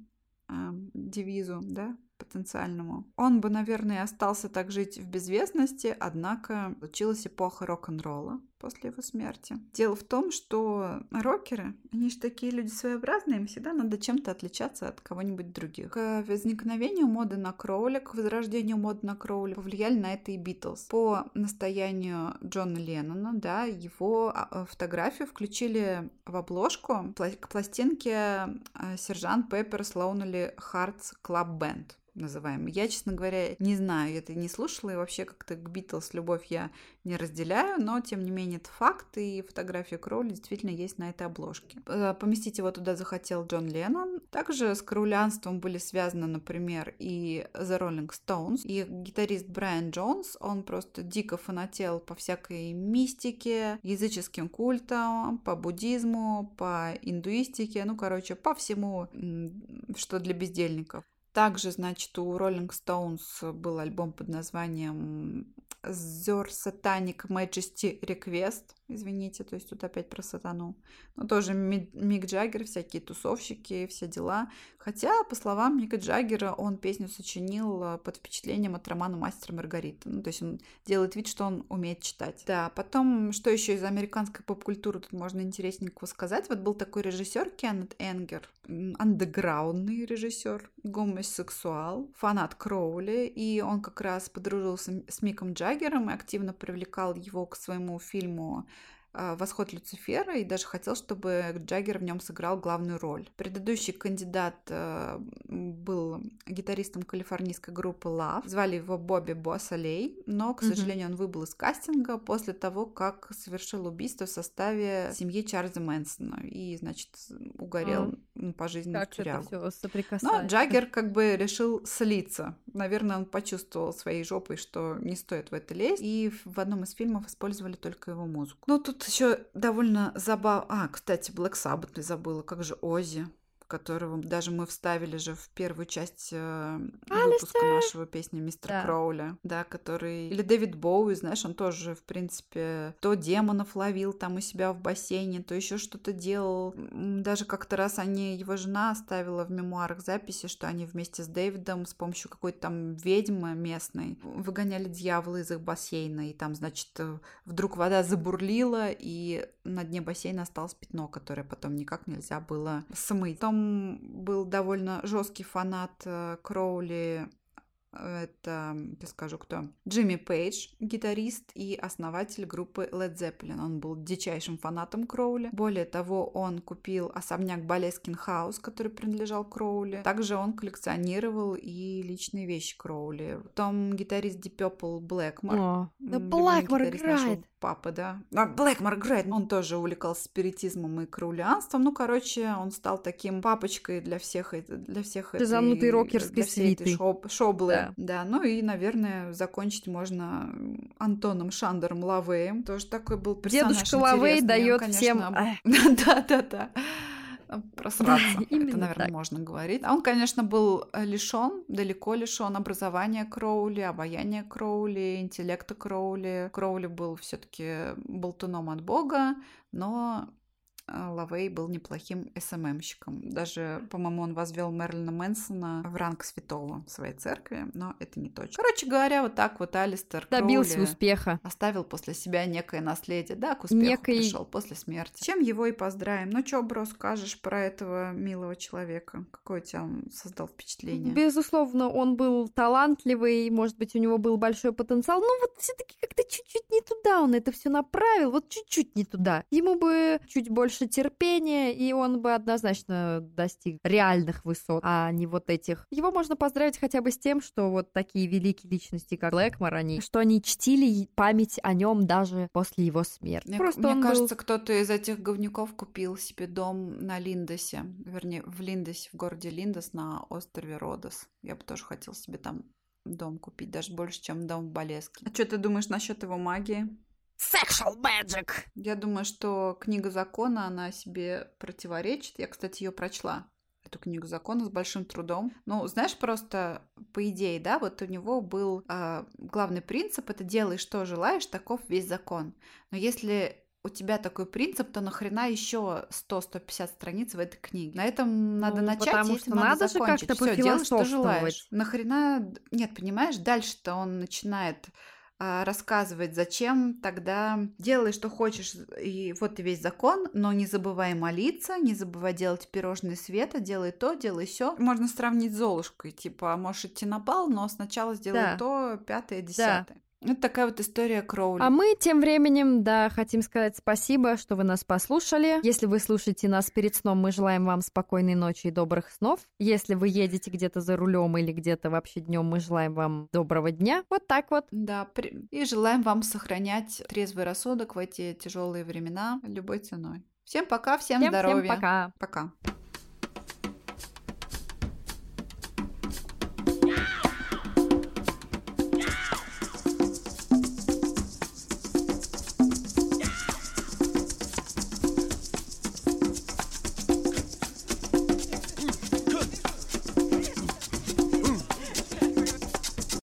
а, девизу, да, потенциальному. Он бы, наверное, остался так жить в безвестности, однако случилась эпоха рок-н-ролла после его смерти. Дело в том, что рокеры, они же такие люди своеобразные, им всегда надо чем-то отличаться от кого-нибудь других. К возникновению моды на кроули, к возрождению моды на кроули повлияли на это и Битлз. По настоянию Джона Леннона, да, его а, фотографию включили в обложку к пластинке а, Сержант Пепперс Lonely Hearts Club Band называемый. Я, честно говоря, не знаю, я это не слушала, и вообще как-то к Битлз любовь я не разделяю, но, тем не менее, это факт, и фотография Кроули действительно есть на этой обложке. Э, Поместить его туда захотел Джон Леннон. Также с кроулянством были связаны, например, и The Rolling Stones, и гитарист Брайан Джонс, он просто дико фанател по всякой мистике, языческим культам, по буддизму, по индуистике, ну, короче, по всему, что для бездельников. Также, значит, у Rolling Stones был альбом под названием The Satanic Majesty Request. Извините, то есть тут опять про сатану. Но тоже Ми- Мик Джаггер, всякие тусовщики, все дела. Хотя, по словам Мика Джаггера, он песню сочинил э, под впечатлением от романа «Мастер Маргарита». Ну, то есть он делает вид, что он умеет читать. Да, потом, что еще из американской поп-культуры тут можно интересненького сказать? Вот был такой режиссер Кеннет Энгер, андеграундный режиссер, гомосексуал, фанат Кроули, и он как раз подружился с Миком Джаггером и активно привлекал его к своему фильму «Восход Люцифера» и даже хотел, чтобы Джаггер в нем сыграл главную роль. Предыдущий кандидат э, был гитаристом калифорнийской группы Love. Звали его Бобби Боссалей, но, к сожалению, он выбыл из кастинга после того, как совершил убийство в составе семьи Чарльза Мэнсона и, значит, угорел м, пожизненно в Как это тюрягу. Но. Джаггер как бы решил слиться. Наверное, он почувствовал своей жопой, что не стоит в это лезть. И в одном из фильмов использовали только его музыку. Ну, тут еще довольно забавно... А, кстати, Black Sabbath забыла. Как же Ози которого даже мы вставили же в первую часть э, выпуска нашего песни «Мистер Да. Кроули», да, который... Или Дэвид Боуи, знаешь, он тоже, в принципе, то демонов ловил там у себя в бассейне, то еще что-то делал. Даже как-то раз они, его жена оставила в мемуарах записи, что они вместе с Дэвидом с помощью какой-то там ведьмы местной выгоняли дьявола из их бассейна, и там, значит, э, вдруг вода забурлила, и на дне бассейна осталось пятно, которое потом никак нельзя было смыть. Потом был довольно жесткий фанат э, Кроули это, я скажу кто, Джимми Пейдж, гитарист и основатель группы Led Zeppelin. Он был дичайшим фанатом Кроули. Более того, он купил особняк Болескин Хаус, который принадлежал Кроули. Также он коллекционировал и личные вещи Кроули. Потом гитарист Deep Purple Блэкмор. О, да Блэкмор играет. Папы, да. А, Блэкмор играет. Он тоже увлекался спиритизмом и краулианством. Ну, короче, он стал таким папочкой для всех, для всех этой- рокерской всей этой свиты. шоб- шоблы. Да. Да. ну и, наверное, закончить можно Антоном Шандером Лавеем. Тоже такой был персонаж Дедушка Лавей дает всем... <laughs> Да-да-да. Просраться. <laughs> Да, Это, наверное, так. можно говорить. А он, конечно, был лишен, далеко лишен образования Кроули, обаяния Кроули, интеллекта Кроули. Кроули был все-таки болтуном от бога, но э, Лавей был неплохим СММщиком. Даже, по-моему, он возвел Мерлина Мэнсона в ранг святого в своей церкви, но это не точно. Короче говоря, вот так вот Алистер Добился Кроули успеха. оставил после себя некое наследие. Да, к успеху Некой- пришел после смерти. Чем его и поздравим. Ну, что, бро, скажешь про этого милого человека? Какое у тебя он создал впечатление? Безусловно, он был талантливый, может быть, у него был большой потенциал, но вот все-таки как-то чуть-чуть не туда он это все направил, вот чуть-чуть не туда. Ему бы чуть больше терпения, и он бы однозначно достиг реальных высот, а не вот этих. Его можно поздравить хотя бы с тем, что вот такие великие личности, как Блэкмор, они, что они чтили память о нем даже после его смерти. Мне, Просто мне он был- кажется, кто-то из этих говнюков купил себе дом на Линдосе. Вернее, в Линдосе, в городе Линдос на острове Родос. Я бы тоже хотел себе там дом купить, даже больше, чем дом в Болеске. А что ты думаешь насчет его магии? Sexual magic! Я думаю, что книга закона, она себе противоречит. Я, кстати, ее прочла, эту книгу закона с большим трудом. Ну, знаешь, просто по идее, да, вот у него был а, главный принцип, это делай, что желаешь, таков весь закон. Но если у тебя такой принцип, то нахрена еще 100-150 страниц в этой книге? На этом надо Ну, начать, потому что надо, надо же закончить. как-то Всё, делай, что желаешь. Нахрена... Нет, понимаешь, дальше-то он начинает рассказывать, зачем тогда делай, что хочешь, и вот и весь закон, но не забывай молиться, не забывай делать пирожные света, делай то, делай все. Можно сравнить с Золушкой, типа, можешь идти на бал, но сначала сделай Да. то, пятое, десятое. Это такая вот история Кроули. А мы тем временем, да, хотим сказать спасибо, что вы нас послушали. Если вы слушаете нас перед сном, мы желаем вам спокойной ночи и добрых снов. Если вы едете где-то за рулем или где-то вообще днем, мы желаем вам доброго дня. Вот так вот. Да, при- и желаем вам сохранять трезвый рассудок в эти тяжелые времена любой ценой. Всем пока, всем, Всем, здоровья. всем пока. Пока.